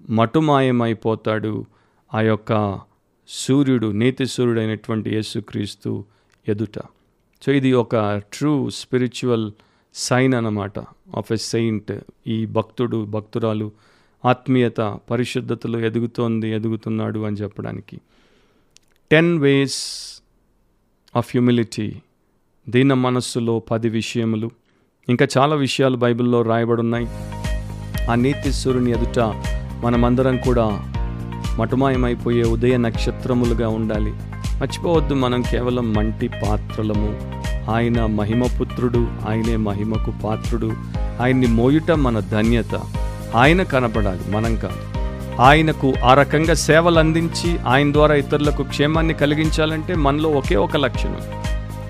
మటుమాయమైపోతాడు. ఆ యొక్క సూర్యుడు నీతి సూర్యుడైనటువంటి యేసుక్రీస్తు ఎదుట. సో ఇది ఒక ట్రూ స్పిరిచువల్ సైన్ అన్నమాట ఆఫ్ ఎ సెయింట్ ఈ భక్తుడు భక్తురాలు ఆత్మీయత పరిశుద్ధతలో ఎదుగుతోంది ఎదుగుతున్నాడు అని చెప్పడానికి. టెన్ వేస్ ఆఫ్ హ్యూమిలిటీ దీన మనస్సులో పది విషయములు. ఇంకా చాలా విషయాలు బైబిల్లో రాయబడున్నాయి. ఆ నీతి సూర్యుని ఎదుట మనమందరం కూడా మటుమాయమైపోయే ఉదయ నక్షత్రములుగా ఉండాలి. మర్చిపోవద్దు మనం కేవలం మంటి పాత్రలము. ఆయన మహిమపుత్రుడు ఆయనే మహిమకు పాత్రుడు. ఆయన్ని మోయుట మన ధన్యత. ఆయన కనపడాలి మనం కాదు. ఆయనకు ఆ రకంగా సేవలు అందించి ఆయన ద్వారా ఇతరులకు క్షేమాన్ని కలిగించాలంటే మనలో ఒకే ఒక లక్షణం.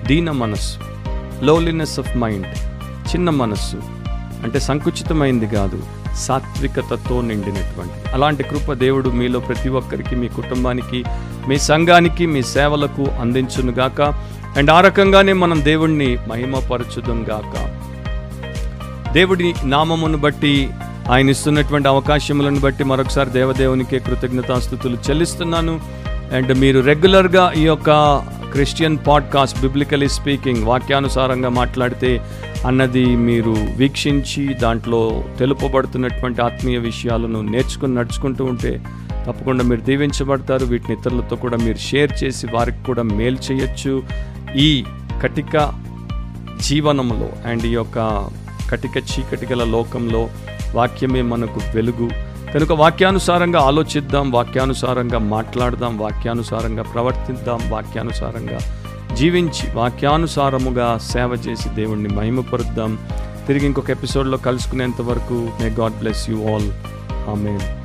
దీన మనస్సు. లోలీనెస్ ఆఫ్ మైండ్ చిన్న మనస్సు. అంటే సంకుచితమైంది కాదు సాత్వికతతో నిండినటువంటి. అలాంటి కృప దేవుడు మీలో ప్రతి ఒక్కరికి మీ కుటుంబానికి మీ సంఘానికి మీ సేవలకు అందించునుగాక అండ్ ఆ రకంగానే మనం దేవుణ్ణి మహిమపరచుదాం గాక. దేవుడి నామమును బట్టి ఆయన ఇస్తున్నటువంటి అవకాశములను బట్టి మరొకసారి దేవదేవునికే కృతజ్ఞతాస్థుతులు చెల్లిస్తున్నాను. అండ్ మీరు రెగ్యులర్గా ఈ యొక్క క్రిస్టియన్ పాడ్కాస్ట్ బిబ్లికలీ స్పీకింగ్ వాక్యానుసారంగా మాట్లాడితే అన్నది మీరు వీక్షించి దాంట్లో తెలుపబడుతున్నటువంటి ఆత్మీయ విషయాలను నేర్చుకుని నడుచుకుంటూ ఉంటే తప్పకుండా మీరు దీవించబడతారు. వీటిని ఇతరులతో కూడా మీరు షేర్ చేసి వారికి కూడా మేలు చేయొచ్చు. ఈ కటిక జీవనంలో అండ్ ఈ యొక్క కటిక చీకటి గల లోకంలో వాక్యమే మనకు వెలుగు. కనుక వాక్యానుసారంగా ఆలోచిద్దాం వాక్యానుసారంగా మాట్లాడదాం వాక్యానుసారంగా ప్రవర్తిద్దాం వాక్యానుసారంగా జీవించి వాక్యానుసారముగా సేవ చేసి దేవుణ్ణి మహిమపరుద్దాం. తిరిగి ఇంకొక ఎపిసోడ్లో కలుసుకునేంత వరకు may God bless you all. ఆమె